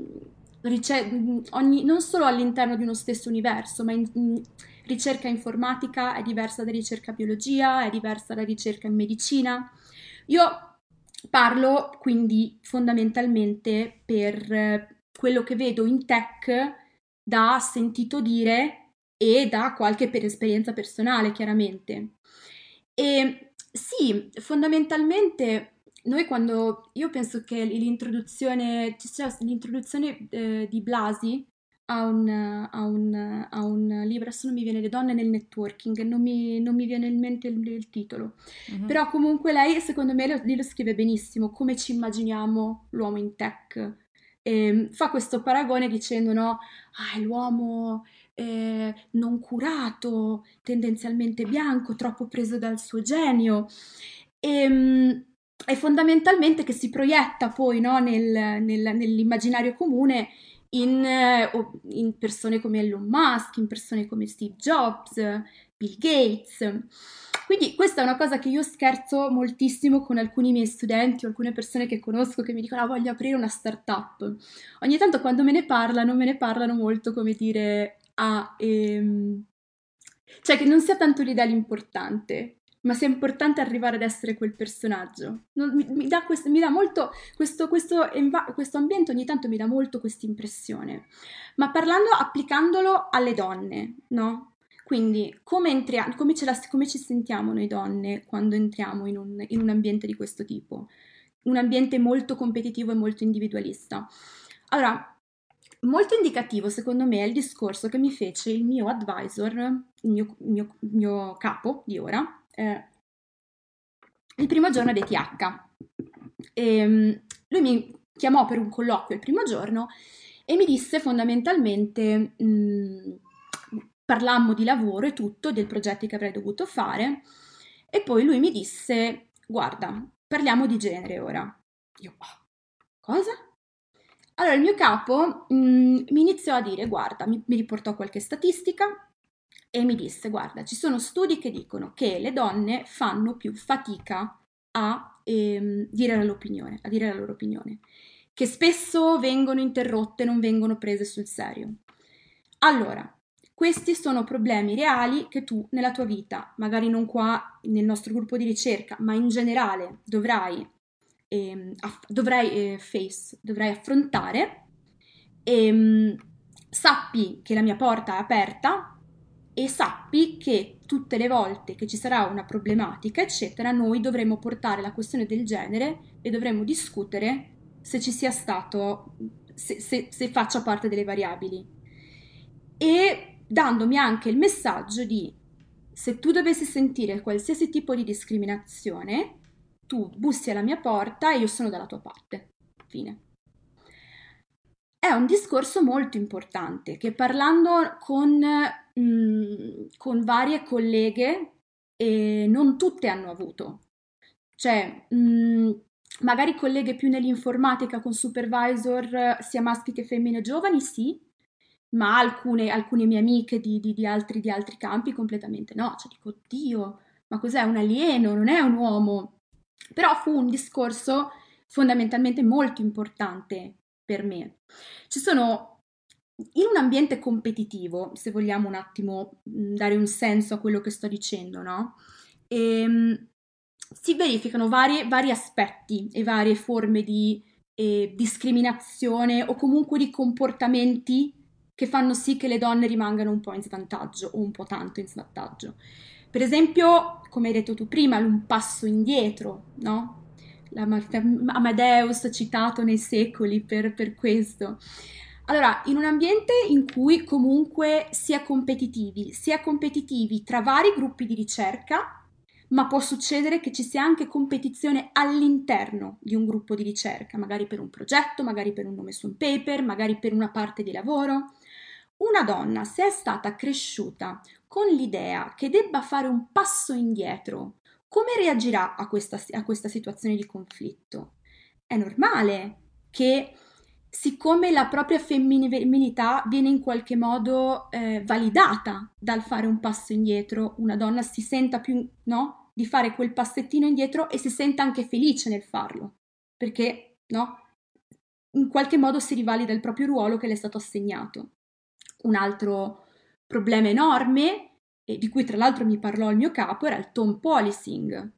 ricer- ogni non solo all'interno di uno stesso universo, ma in, in ricerca informatica è diversa da ricerca biologia, è diversa da ricerca in medicina. Io parlo quindi fondamentalmente per quello che vedo in tech da sentito dire e da qualche per esperienza personale, chiaramente. E sì, fondamentalmente noi quando io penso che l'introduzione, cioè l'introduzione eh, di Blasi a un, a, un, a un, libro, adesso non mi viene Le donne nel networking, non mi, non mi viene in mente il, il titolo, mm-hmm. però comunque lei secondo me lo, lo, scrive benissimo, come ci immaginiamo l'uomo in tech. E fa questo paragone dicendo no, ah, l'uomo eh, non curato, tendenzialmente bianco, troppo preso dal suo genio. E, ehm, e fondamentalmente che si proietta poi no, nel, nel, nell'immaginario comune in, eh, in, persone come Elon Musk, in persone come Steve Jobs, Bill Gates. Quindi questa è una cosa che io scherzo moltissimo con alcuni miei studenti o alcune persone che conosco che mi dicono ah, voglio aprire una startup. Ogni tanto quando me ne parlano, me ne parlano molto come dire ah, ehm... cioè che non sia tanto l'idea l'importante, ma sia importante arrivare ad essere quel personaggio. Non, mi, mi, dà questo, mi, dà molto, questo, questo, questo, ambiente ogni tanto mi dà molto questa impressione. Ma parlando, applicandolo alle donne, no? Quindi come, entriamo, come, la, come ci sentiamo noi donne quando entriamo in un, in un ambiente di questo tipo? Un ambiente molto competitivo e molto individualista. Allora, Molto indicativo, secondo me, è il discorso che mi fece il mio advisor, il mio, mio, mio capo di ora, eh, il primo giorno di ETH. E, ehm, lui mi chiamò per un colloquio il primo giorno e mi disse fondamentalmente, mh, mm, parlammo di lavoro e tutto, del progetto che avrei dovuto fare, e poi lui mi disse, guarda, parliamo di genere ora. Io, oh, cosa? Allora il mio capo mh, mm, mi iniziò a dire, guarda, mi, mi riportò qualche statistica, e mi disse, guarda, ci sono studi che dicono che le donne fanno più fatica a ehm, dire la loro opinione, a dire la loro opinione, che spesso vengono interrotte, non vengono prese sul serio. Allora, questi sono problemi reali che tu nella tua vita, magari non qua nel nostro gruppo di ricerca, ma in generale dovrai, ehm, aff- dovrai, eh, face, dovrai affrontare. E, ehm, sappi che la mia porta è aperta e sappi che tutte le volte che ci sarà una problematica, eccetera, noi dovremo portare la questione del genere e dovremo discutere se ci sia stato, se, se, se faccia parte delle variabili. E dandomi anche il messaggio di se tu dovessi sentire qualsiasi tipo di discriminazione, tu bussi alla mia porta e io sono dalla tua parte. Fine è un discorso molto importante che parlando con, mh, mm, con varie colleghe eh, non tutte hanno avuto. Cioè, mh, mm, magari colleghe più nell'informatica con supervisor sia maschi che femmine giovani, sì, ma alcune, alcune mie amiche di, di, di, altri, di altri campi completamente no. Cioè dico, oddio, ma cos'è un alieno? Non è un uomo. Però fu un discorso fondamentalmente molto importante per me. Ci sono in un ambiente competitivo, se vogliamo un attimo mm, dare un senso a quello che sto dicendo, no? E, ehm, si verificano vari, vari, aspetti e varie forme di eh, discriminazione o comunque di comportamenti che fanno sì che le donne rimangano un po' in svantaggio o un po' tanto in svantaggio. Per esempio, come hai detto tu prima, un passo indietro, no? Amadeus citato nei secoli per, per questo. Allora, in un ambiente in cui comunque si è competitivi, si è competitivi tra vari gruppi di ricerca, ma può succedere che ci sia anche competizione all'interno di un gruppo di ricerca, magari per un progetto, magari per un nome su un paper, magari per una parte di lavoro. Una donna, se è stata cresciuta con l'idea che debba fare un passo indietro come reagirà a questa, a questa situazione di conflitto? È normale che siccome la propria femminilità viene in qualche modo eh, validata dal fare un passo indietro, una donna si senta più, no? Di fare quel passettino indietro e si senta anche felice nel farlo, perché, no? In qualche modo si rivalida il proprio ruolo che le è stato assegnato. Un altro problema enorme e di cui tra l'altro mi parlò il mio capo, era il tone policing.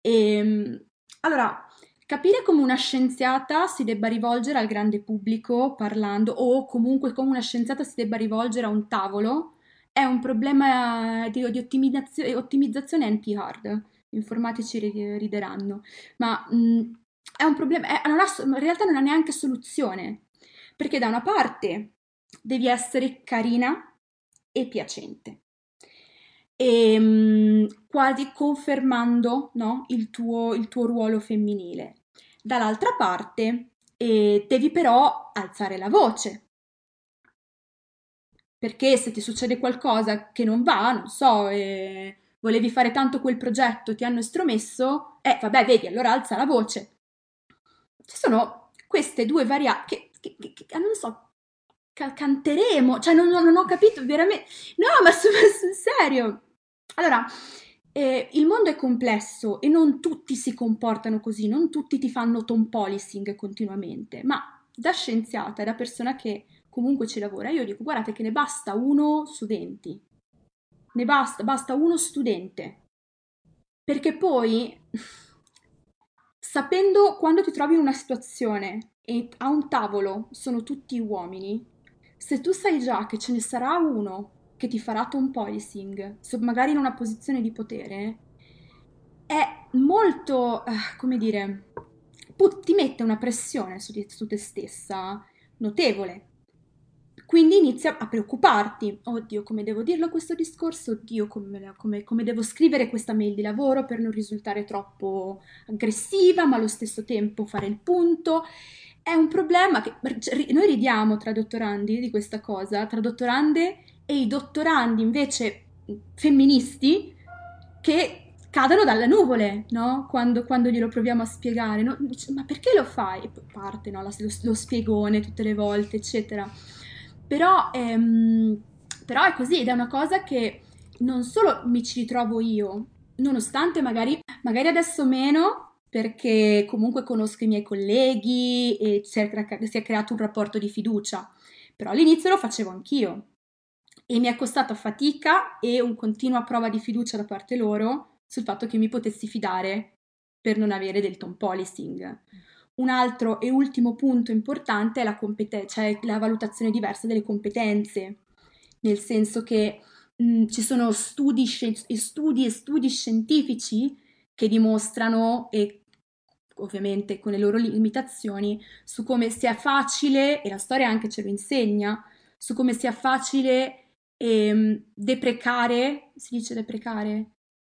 E, ehm, allora, capire come una scienziata si debba rivolgere al grande pubblico parlando, o comunque come una scienziata si debba rivolgere a un tavolo è un problema di, di ottimizzazione, ottimizzazione NP-hard. Gli informatici rideranno, ma mh, è un problema, è, ha, in realtà non ha neanche soluzione, perché da una parte devi essere carina e piacente, e, mh, quasi confermando no, il, tuo, il tuo ruolo femminile. Dall'altra parte eh, devi però alzare la voce, perché se ti succede qualcosa che non va, non so, eh, volevi fare tanto quel progetto, ti hanno estromesso, eh vabbè, vedi, allora alza la voce. Ci sono queste due variabili che, che, che, che, non so, ca- canteremo, cioè non, non, ho capito veramente, no, ma sul, serio. Allora, eh, il mondo è complesso e non tutti si comportano così, non tutti ti fanno tom policing continuamente, ma da scienziata da persona che comunque ci lavora, io dico guardate che ne basta uno su 20, ne basta, basta uno studente, perché poi sapendo quando ti trovi in una situazione e a un tavolo sono tutti uomini, se tu sai già che ce ne sarà uno che ti farà tom policing, magari in una posizione di potere, è molto, uh, come dire, ti mette una pressione su, su te stessa notevole. Quindi inizia a preoccuparti. Oddio, come devo dirlo questo discorso? Oddio, come, come, come, devo scrivere questa mail di lavoro per non risultare troppo aggressiva, ma allo stesso tempo fare il punto. È un problema che noi ridiamo tra dottorandi di questa cosa, tra dottorande e i dottorandi invece femministi che cadono dalle nuvole, no? Quando, quando glielo proviamo a spiegare, no? ma perché lo fai? E poi parte no? lo, lo spiegone tutte le volte, eccetera. Però, ehm, però è così ed è una cosa che non solo mi ci ritrovo io, nonostante magari, magari adesso meno, perché comunque conosco i miei colleghi e si è, creato un rapporto di fiducia, però all'inizio lo facevo anch'io. E mi è costato fatica e un continua prova di fiducia da parte loro sul fatto che mi potessi fidare per non avere del tom policing. Un altro e ultimo punto importante è la, competen- cioè la valutazione diversa delle competenze, nel senso che mh, ci sono studi, sci- studi e studi scientifici che dimostrano, e ovviamente con le loro limitazioni, su come sia facile, e la storia anche ce lo insegna, su come sia facile eh, deprecare, si dice deprecare,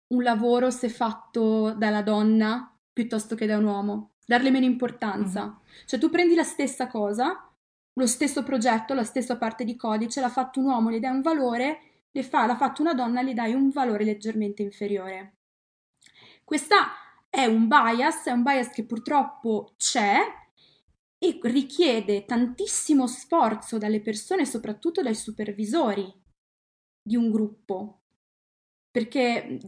un lavoro se fatto dalla donna piuttosto che da un uomo darle meno importanza. Mm-hmm. Cioè tu prendi la stessa cosa, lo stesso progetto, la stessa parte di codice, l'ha fatto un uomo, gli dai un valore, fa, l'ha fatto una donna, gli dai un valore leggermente inferiore. Questa è un bias, è un bias che purtroppo c'è e richiede tantissimo sforzo dalle persone, soprattutto dai supervisori di un gruppo, perché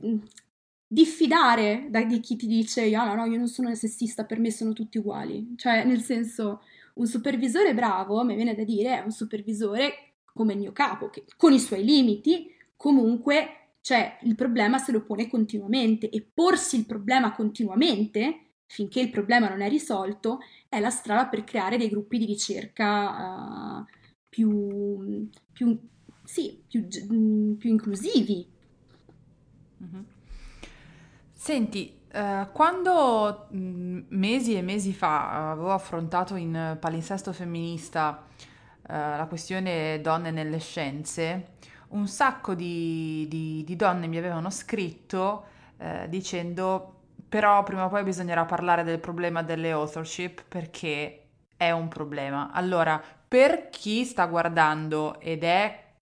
diffidare da, di chi ti dice ah, no, no, io non sono sessista, per me sono tutti uguali. Cioè, nel senso, un supervisore bravo, mi viene da dire, è un supervisore come il mio capo, che con i suoi limiti, comunque, cioè, il problema se lo pone continuamente e porsi il problema continuamente, finché il problema non è risolto, è la strada per creare dei gruppi di ricerca uh, più, più, sì, più, più inclusivi. Senti, eh, quando mesi e mesi fa avevo affrontato in palinsesto femminista eh, la questione donne nelle scienze, un sacco di, di- di donne mi avevano scritto eh, dicendo però prima o poi bisognerà parlare del problema delle authorship perché è un problema. Allora, per chi sta guardando ed è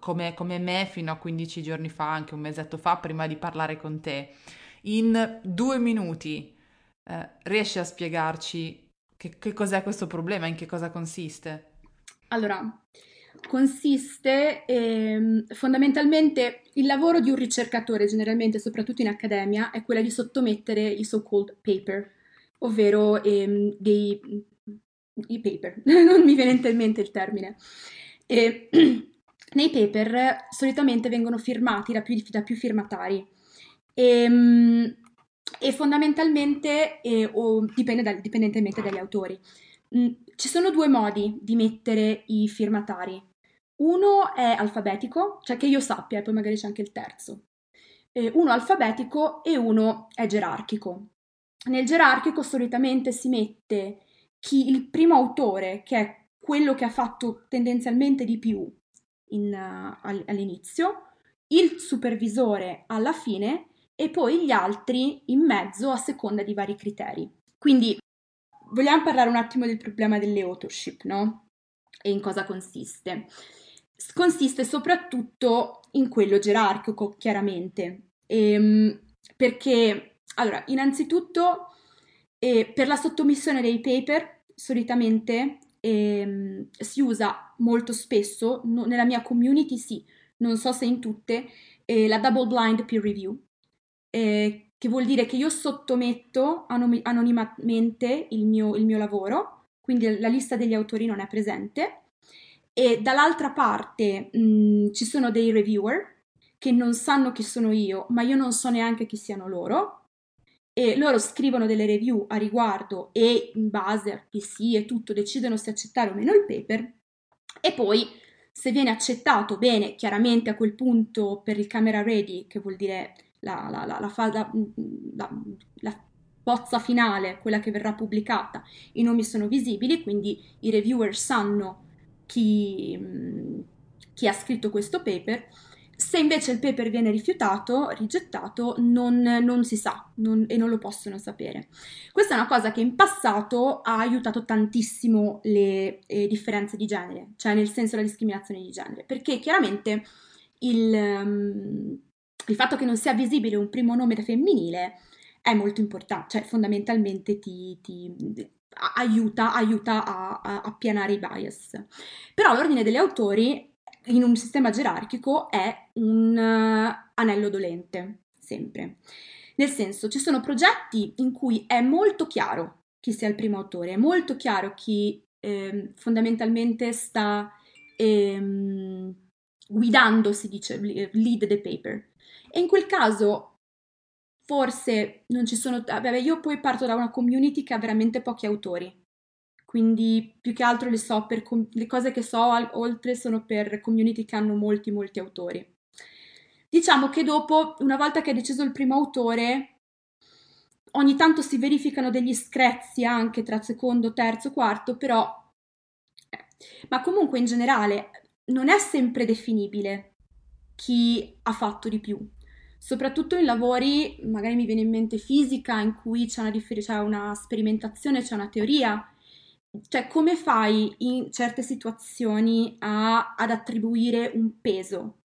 come, come me fino a 15 giorni fa, anche un mesetto fa, prima di parlare con te, in due minuti eh, riesci a spiegarci che, che cos'è questo problema, in che cosa consiste? Allora, consiste ehm, fondamentalmente il lavoro di un ricercatore, generalmente soprattutto in accademia, è quello di sottomettere i so-called paper, ovvero ehm, dei i paper, non mi viene in mente il termine. E, nei paper solitamente vengono firmati da più, da più firmatari e, ehm, e fondamentalmente, eh, o dipende da, dipendentemente dagli autori. Ci sono due modi di mettere i firmatari. Uno è alfabetico, cioè che io sappia, e poi magari c'è anche il terzo. Eh, uno alfabetico e uno è gerarchico. Nel gerarchico solitamente si mette chi il primo autore, che è quello che ha fatto tendenzialmente di più in, uh, all'inizio, il supervisore alla fine e poi gli altri in mezzo a seconda di vari criteri. Quindi vogliamo parlare un attimo del problema delle authorship, no? E in cosa consiste. Consiste soprattutto in quello gerarchico, chiaramente, ehm, perché, allora, innanzitutto, eh, per la sottomissione dei paper, solitamente eh, si usa molto spesso, no, nella mia community sì, non so se in tutte, eh, la double blind peer review, eh, che vuol dire che io sottometto anonimamente il mio, il mio lavoro, quindi la lista degli autori non è presente, e dall'altra parte mh, mm, ci sono dei reviewer che non sanno chi sono io, ma io non so neanche chi siano loro, e loro scrivono delle review a riguardo e in base a PC e tutto decidono se accettare o meno il paper, e poi se viene accettato, bene, chiaramente a quel punto per il camera ready, che vuol dire la, la, la, la bozza finale, quella che verrà pubblicata, i nomi sono visibili, quindi i reviewer sanno chi, chi ha scritto questo paper se invece il paper viene rifiutato, rigettato, non, non si sa non, e non lo possono sapere. Questa è una cosa che in passato ha aiutato tantissimo le eh, differenze di genere, cioè nel senso la discriminazione di genere, perché chiaramente il, um, il fatto che non sia visibile un primo nome femminile è molto importante, cioè fondamentalmente ti, ti aiuta, aiuta a, a appianare i bias. Però l'ordine degli autori in un sistema gerarchico è un uh, anello dolente, sempre. Nel senso, ci sono progetti in cui è molto chiaro chi sia il primo autore, è molto chiaro chi eh, fondamentalmente sta eh, guidando, si dice, lead the paper. E in quel caso forse non ci sono... Vabbè, io poi parto da una community che ha veramente pochi autori, quindi più che altro le so per com- le cose che so al- oltre sono per community che hanno molti molti autori. Diciamo che dopo, una volta che è deciso il primo autore, ogni tanto si verificano degli screzi anche tra secondo, terzo, quarto, però eh. ma comunque in generale non è sempre definibile chi ha fatto di più. Soprattutto in lavori, magari mi viene in mente fisica, in cui c'è una, differ- c'è una sperimentazione, c'è una teoria, cioè come fai in certe situazioni a, ad attribuire un peso?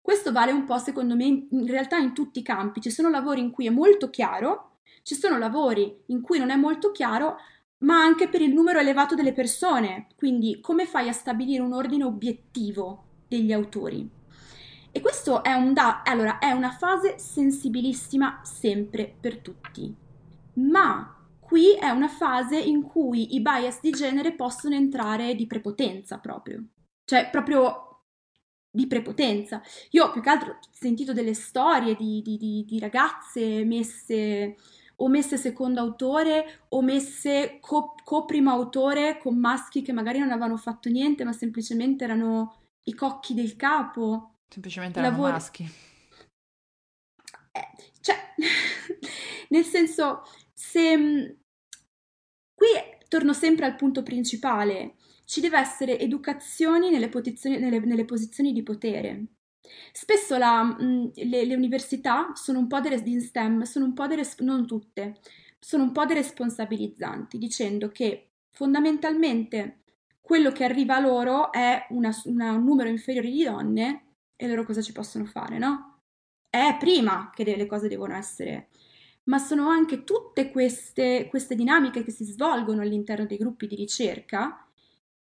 Questo vale un po' secondo me in, in realtà in tutti i campi. Ci sono lavori in cui è molto chiaro, ci sono lavori in cui non è molto chiaro, ma anche per il numero elevato delle persone. Quindi come fai a stabilire un ordine obiettivo degli autori? E questo è, un da- allora, è una fase sensibilissima sempre per tutti. Ma Qui è una fase in cui i bias di genere possono entrare di prepotenza proprio, cioè proprio di prepotenza. Io più che altro ho sentito delle storie di, di, di, di ragazze messe o messe secondo autore o messe co, co-primo autore con maschi che magari non avevano fatto niente ma semplicemente erano i cocchi del capo. Semplicemente erano lavori... maschi. Eh, cioè, nel senso, se mm, qui torno sempre al punto principale, ci deve essere educazione nelle posizioni, nelle, nelle posizioni di potere. Spesso la, mh, mm, le, le, università sono un po' delle, in STEM, sono un po' delle, non tutte, sono un po' deresponsabilizzanti, dicendo che fondamentalmente quello che arriva a loro è una, una, un numero inferiore di donne e loro cosa ci possono fare, no? È prima che le cose devono essere ma sono anche tutte queste, queste dinamiche che si svolgono all'interno dei gruppi di ricerca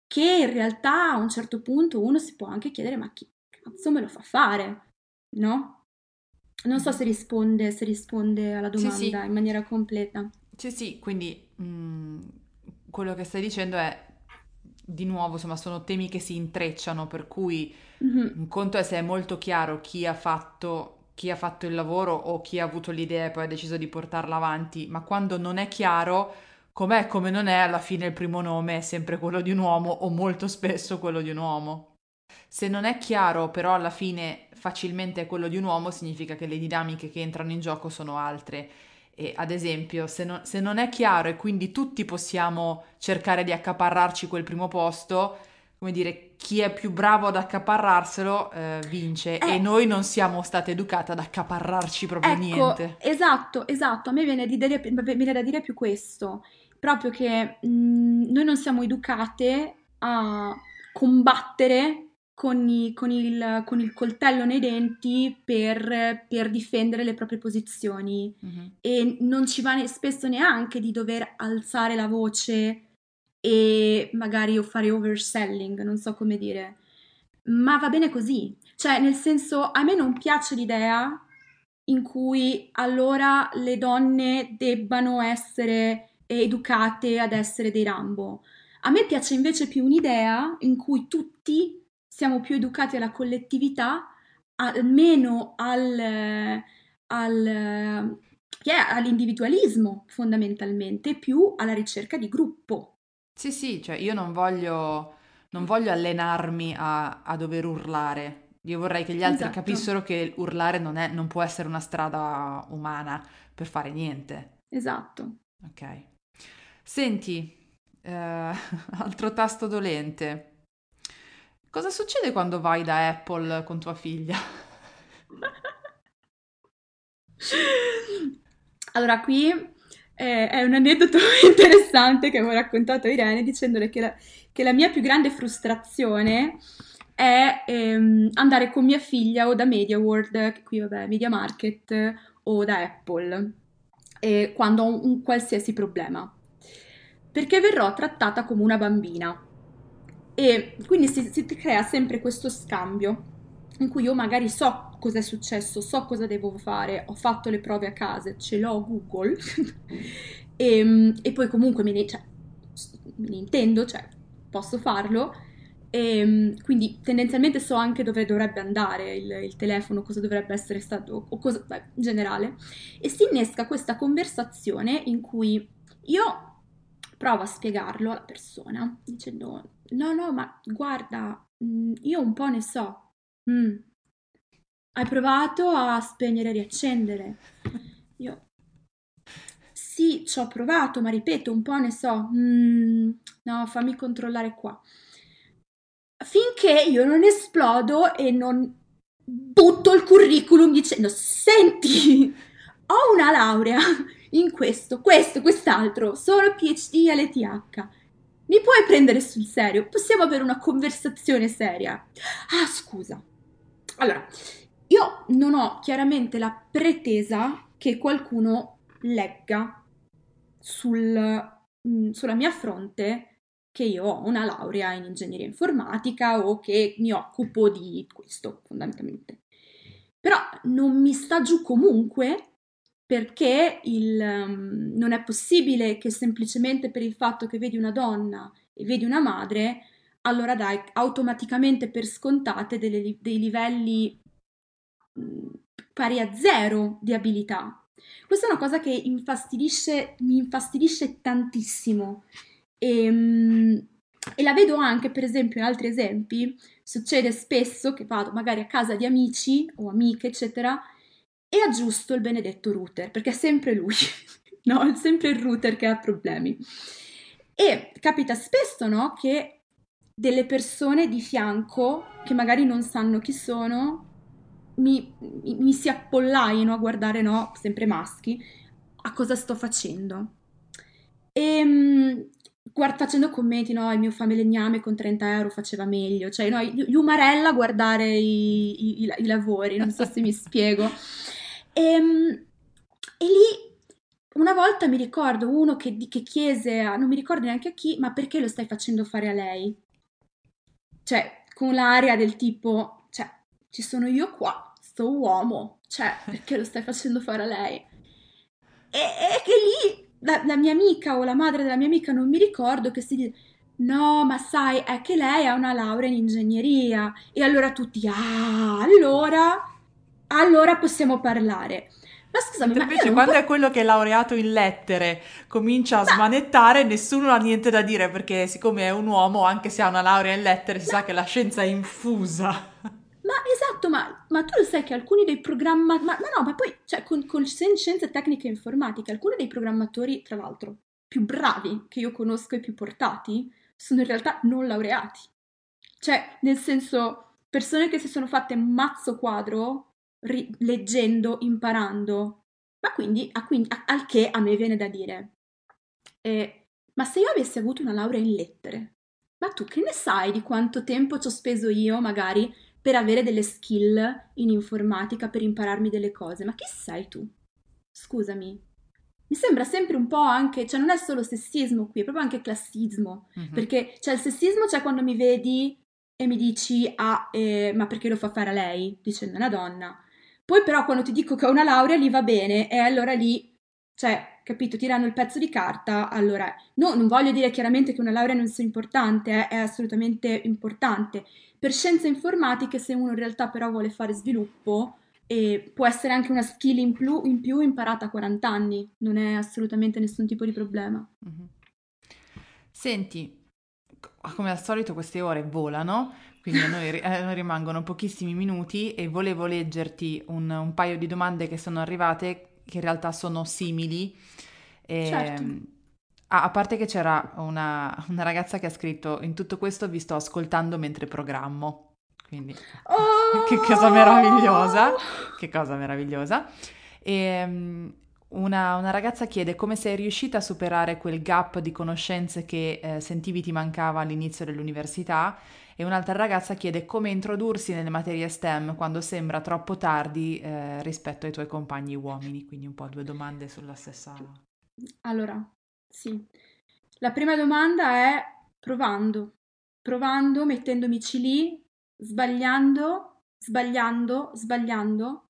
che in realtà a un certo punto uno si può anche chiedere ma chi cazzo me lo fa fare, no? Non so se risponde, se risponde alla domanda sì, sì. in maniera completa. Sì, sì, quindi mh, mm, quello che stai dicendo è di nuovo, insomma, sono temi che si intrecciano, per cui mm-hmm. un conto è se è molto chiaro chi ha fatto chi ha fatto il lavoro o chi ha avuto l'idea e poi ha deciso di portarla avanti, ma quando non è chiaro com'è come non è, alla fine il primo nome è sempre quello di un uomo o molto spesso quello di un uomo. Se non è chiaro, però alla fine facilmente è quello di un uomo, significa che le dinamiche che entrano in gioco sono altre. E ad esempio, se, no, se non è chiaro e quindi tutti possiamo cercare di accaparrarci quel primo posto, come dire, chi è più bravo ad accaparrarselo eh, vince Eh. e noi non siamo state educate ad accaparrarci proprio Ecco, niente. esatto, esatto. A me viene, di dire- viene da dire più questo, proprio che mh, noi non siamo educate a combattere con, i- con il, con il coltello nei denti per, per difendere le proprie posizioni Mhm. e non ci va ne- spesso neanche di dover alzare la voce e magari o fare overselling, non so come dire, ma va bene così. Cioè, nel senso, a me non piace l'idea in cui allora le donne debbano essere educate ad essere dei Rambo. A me piace invece più un'idea in cui tutti siamo più educati alla collettività, almeno al, al- è all'individualismo fondamentalmente, più alla ricerca di gruppo. Sì, sì, cioè io non voglio, non voglio allenarmi a, a dover urlare. Io vorrei che gli altri Esatto. capissero che urlare non è- non può essere una strada umana per fare niente. Esatto. Ok. Senti, eh, altro tasto dolente. Cosa succede quando vai da Apple con tua figlia? Allora, qui eh, è un aneddoto interessante che avevo raccontato a Irene dicendole che la, che la mia più grande frustrazione è ehm, andare con mia figlia o da MediaWorld, che qui vabbè, Media Market, o da Apple, eh, quando ho un, un qualsiasi problema. Perché verrò trattata come una bambina. E quindi si, si crea sempre questo scambio in cui io magari so cosa è successo, so cosa devo fare, ho fatto le prove a casa, ce l'ho Google e, e poi comunque me ne, cioè, me ne intendo, cioè posso farlo. E quindi tendenzialmente so anche dove dovrebbe andare il, il telefono, cosa dovrebbe essere stato, o cosa, beh, in generale, e si innesca questa conversazione in cui io provo a spiegarlo alla persona dicendo no, no, ma guarda, mh, io un po' ne so. Mm. Hai provato a spegnere e riaccendere? Io sì, ci ho provato, ma ripeto, un po' ne so. Mm, no, fammi controllare qua. Finché io non esplodo e non butto il curriculum dicendo: Senti, ho una laurea in questo, questo, quest'altro, sono PhD all'ETH. Mi puoi prendere sul serio? Possiamo avere una conversazione seria? Ah, scusa. Allora, io non ho chiaramente la pretesa che qualcuno legga sul, mm, sulla mia fronte che io ho una laurea in ingegneria informatica o che mi occupo di questo, fondamentalmente. Però non mi sta giù comunque perché il, um, non è possibile che semplicemente per il fatto che vedi una donna e vedi una madre, allora dai automaticamente per scontate delle, dei livelli pari a zero di abilità. Questa è una cosa che infastidisce, mi infastidisce tantissimo e, mh, e la vedo anche, per esempio, in altri esempi. Succede spesso che vado magari a casa di amici o amiche, eccetera, e aggiusto il benedetto router, perché è sempre lui, no? È sempre il router che ha problemi. E capita spesso, no? Che delle persone di fianco, che magari non sanno chi sono, mi, mi, si appollaino a guardare, no? Sempre maschi, a cosa sto facendo. E mh, guard- facendo commenti, no? Il mio falegname con 30 euro faceva meglio, cioè, no? Gli umarella a guardare i, i, i lavori, non so se mi spiego. E, e, lì una volta mi ricordo uno che, che, chiese, a, non mi ricordo neanche a chi, ma perché lo stai facendo fare a lei? Cioè, con l'aria del tipo, cioè, ci sono io qua, sto uomo, cioè, perché lo stai facendo fare a lei? E, e che lì la, la, mia amica o la madre della mia amica, non mi ricordo, che si dice, no, ma sai, è che lei ha una laurea in ingegneria. E allora tutti, ah, allora allora possiamo parlare. Ma scusami, ma invece quando è quello che è laureato in lettere comincia a ma... smanettare, nessuno ha niente da dire perché siccome è un uomo, anche se ha una laurea in lettere, si ma... sa che la scienza è infusa. Ma esatto, ma, ma, tu lo sai che alcuni dei programmatori, ma, ma, no, ma poi, cioè, con, con scienze tecniche e informatiche, alcuni dei programmatori, tra l'altro, più bravi che io conosco e più portati, sono in realtà non laureati. Cioè, nel senso, persone che si sono fatte mazzo quadro ri- leggendo, imparando. Ma quindi, a, quindi a, al che a me viene da dire, eh, ma se io avessi avuto una laurea in lettere, ma tu che ne sai di quanto tempo ci ho speso io, magari, per avere delle skill in informatica, per impararmi delle cose. Ma chi sei tu? Scusami. Mi sembra sempre un po' anche, cioè non è solo sessismo qui, è proprio anche classismo. Mm-hmm. Perché cioè, il sessismo c'è quando mi vedi e mi dici, ah, eh, ma perché lo fa fare a lei, dicendo una donna. Poi però quando ti dico che ho una laurea lì va bene e allora lì, cioè, capito, ti danno il pezzo di carta, allora, no, non voglio dire chiaramente che una laurea non sia importante, eh, è assolutamente importante, per scienze informatiche, se uno in realtà però vuole fare sviluppo, e può essere anche una skill in più, in più imparata a 40 anni, non è assolutamente nessun tipo di problema. Mm-hmm. Senti, come al solito queste ore volano, quindi a noi, noi rimangono pochissimi minuti e volevo leggerti un, un, paio di domande che sono arrivate che in realtà sono simili. E, certo Ah, a parte che c'era una, una, ragazza che ha scritto in tutto questo vi sto ascoltando mentre programmo. Quindi, oh! che cosa meravigliosa! Che cosa meravigliosa! E, ehm, una, una, ragazza chiede come sei riuscita a superare quel gap di conoscenze che eh, sentivi ti mancava all'inizio dell'università e un'altra ragazza chiede come introdursi nelle materie STEM quando sembra troppo tardi eh, rispetto ai tuoi compagni uomini, quindi un po' due domande sulla stessa... Allora, sì. La prima domanda è provando, provando, mettendomici lì, sbagliando, sbagliando, sbagliando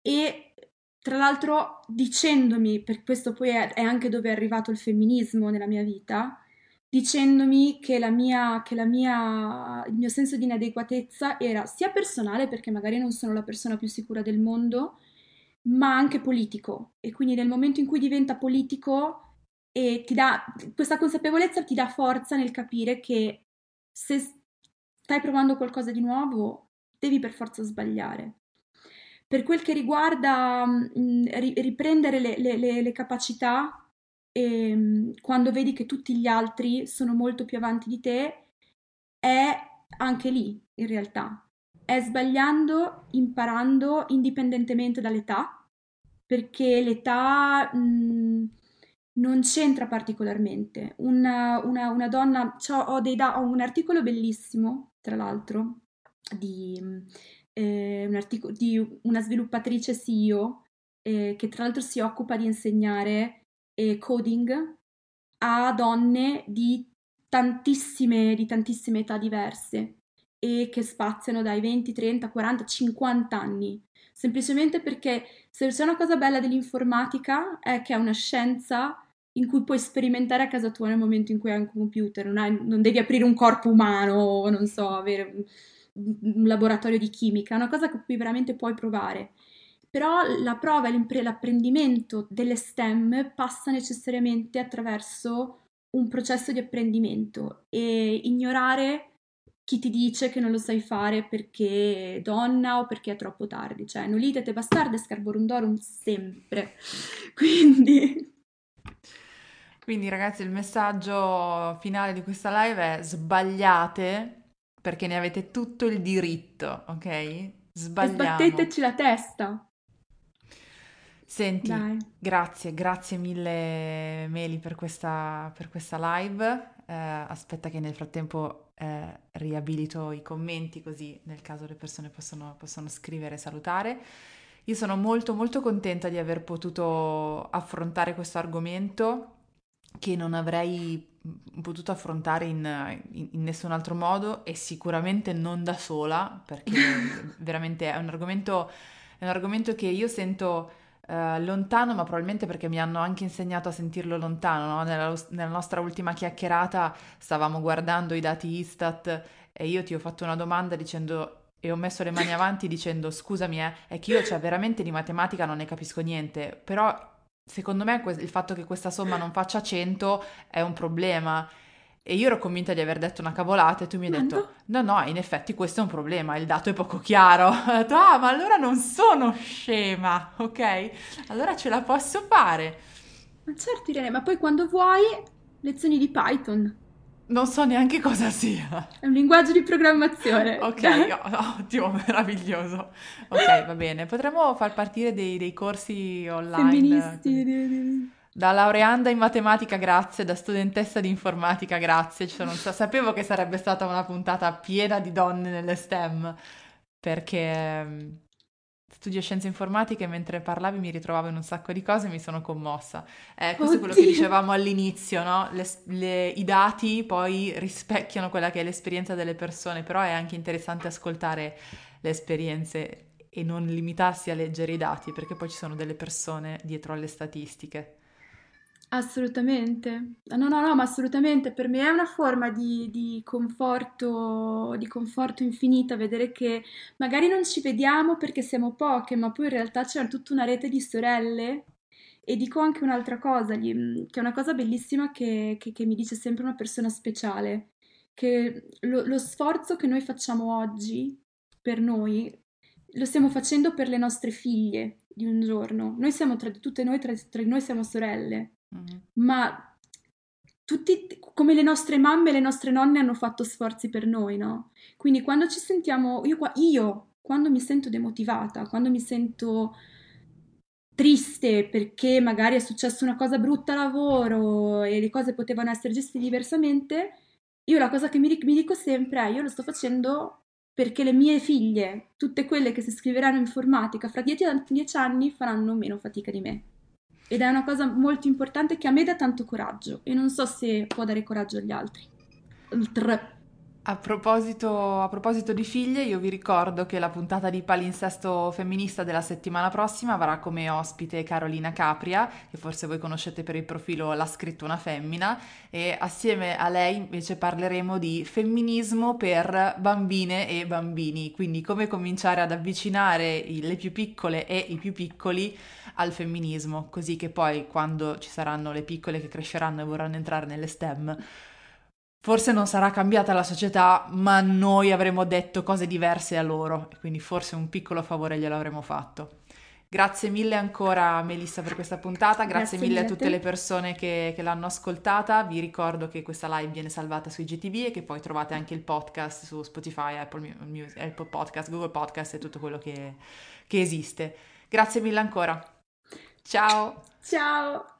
e tra l'altro dicendomi, per questo poi è, è anche dove è arrivato il femminismo nella mia vita, dicendomi che, la mia, che la mia, il mio senso di inadeguatezza era sia personale, perché magari non sono la persona più sicura del mondo, ma anche politico. E quindi nel momento in cui diventa politico e ti dà, questa consapevolezza ti dà forza nel capire che se stai provando qualcosa di nuovo, devi per forza sbagliare. Per quel che riguarda mh, mm, riprendere le, le, le, le capacità, e, ehm, quando vedi che tutti gli altri sono molto più avanti di te, è anche lì in realtà. È sbagliando, imparando indipendentemente dall'età, perché l'età mh, mm, non c'entra particolarmente. Una, una, una donna, ho, dei, ho, un articolo bellissimo, tra l'altro, di, eh, un articolo, di una sviluppatrice CEO eh, che tra l'altro si occupa di insegnare eh, coding a donne di tantissime, di tantissime età diverse e che spaziano dai 20, 30, 40, 50 anni semplicemente perché se c'è una cosa bella dell'informatica è che è una scienza in cui puoi sperimentare a casa tua nel momento in cui hai un computer, non, hai, non devi aprire un corpo umano non so, avere un, un, laboratorio di chimica, è una cosa che cui veramente puoi provare. Però la prova e l'apprendimento delle STEM passa necessariamente attraverso un processo di apprendimento e ignorare chi ti dice che non lo sai fare perché è donna o perché è troppo tardi, cioè nolite te bastarde scarborundorum sempre. Quindi quindi ragazzi il messaggio finale di questa live è sbagliate perché ne avete tutto il diritto, ok? Sbagliamo. E sbatteteci la testa. Senti, Dai. grazie, grazie mille Meli per questa, per questa live. Eh, aspetta che nel frattempo eh, riabilito i commenti così nel caso le persone possono, possono scrivere e salutare. Io sono molto molto contenta di aver potuto affrontare questo argomento che non avrei potuto affrontare in, in, in, nessun altro modo e sicuramente non da sola perché veramente è un argomento, è un argomento che io sento uh, lontano ma probabilmente perché mi hanno anche insegnato a sentirlo lontano no? nella, nella nostra ultima chiacchierata stavamo guardando i dati Istat e io ti ho fatto una domanda dicendo e ho messo le mani avanti dicendo scusami, eh, è che io cioè veramente di matematica non ne capisco niente, però secondo me il fatto che questa somma non faccia 100 è un problema. E io ero convinta di aver detto una cavolata e tu mi hai detto no, no, in effetti questo è un problema, il dato è poco chiaro. Ho detto ah, ma allora non sono scema, ok? Allora ce la posso fare. Ma certo Irene, ma poi quando vuoi lezioni di Python. Non so neanche cosa sia. È un linguaggio di programmazione. ok, ottimo, meraviglioso. Ok, va bene. Potremmo far partire dei, dei corsi online. Femministi. Da laureanda in matematica, grazie, da studentessa di informatica, grazie. Sono, sapevo che sarebbe stata una puntata piena di donne nelle STEM, perché studio scienze informatiche e mentre parlavi mi ritrovavo in un sacco di cose e mi sono commossa. Eh, questo Oddio. è quello che dicevamo all'inizio, no? Le, le, I dati poi rispecchiano quella che è l'esperienza delle persone, però è anche interessante ascoltare le esperienze e non limitarsi a leggere i dati, perché poi ci sono delle persone dietro alle statistiche. Assolutamente. No, no, no, ma assolutamente. Per me è una forma di, di conforto, di conforto infinita vedere che magari non ci vediamo perché siamo poche, ma poi in realtà c'è tutta una rete di sorelle. E dico anche un'altra cosa, che è una cosa bellissima che, che, che mi dice sempre una persona speciale, che lo, lo sforzo che noi facciamo oggi per noi lo stiamo facendo per le nostre figlie di un giorno. Noi siamo tra tutte noi, tra, tra noi siamo sorelle mm-hmm. ma tutti, come le nostre mamme e le nostre nonne hanno fatto sforzi per noi, no? Quindi quando ci sentiamo, io, io quando mi sento demotivata, quando mi sento triste perché magari è successa una cosa brutta a lavoro e le cose potevano essere gestite diversamente, io la cosa che mi, mi dico sempre è io lo sto facendo perché le mie figlie, tutte quelle che si iscriveranno in informatica fra dieci, dieci anni, faranno meno fatica di me ed è una cosa molto importante che a me dà tanto coraggio e non so se può dare coraggio agli altri. A proposito, a proposito, di figlie, io vi ricordo che la puntata di Palinsesto Femminista della settimana prossima avrà come ospite Carolina Capria, che forse voi conoscete per il profilo L'ha scritto una femmina, e assieme a lei invece parleremo di femminismo per bambine e bambini, quindi come cominciare ad avvicinare le più piccole e i più piccoli al femminismo, così che poi quando ci saranno le piccole che cresceranno e vorranno entrare nelle STEM, forse non sarà cambiata la società, ma noi avremo detto cose diverse a loro e quindi forse un piccolo favore glielo avremo fatto. Grazie mille ancora Melissa per questa puntata, grazie, grazie mille a tutte le persone che, che, l'hanno ascoltata, vi ricordo che questa live viene salvata su IGTV e che poi trovate anche il podcast su Spotify, Apple, Music, Apple Podcast, Google Podcast e tutto quello che, che esiste. Grazie mille ancora. Ciao. Ciao.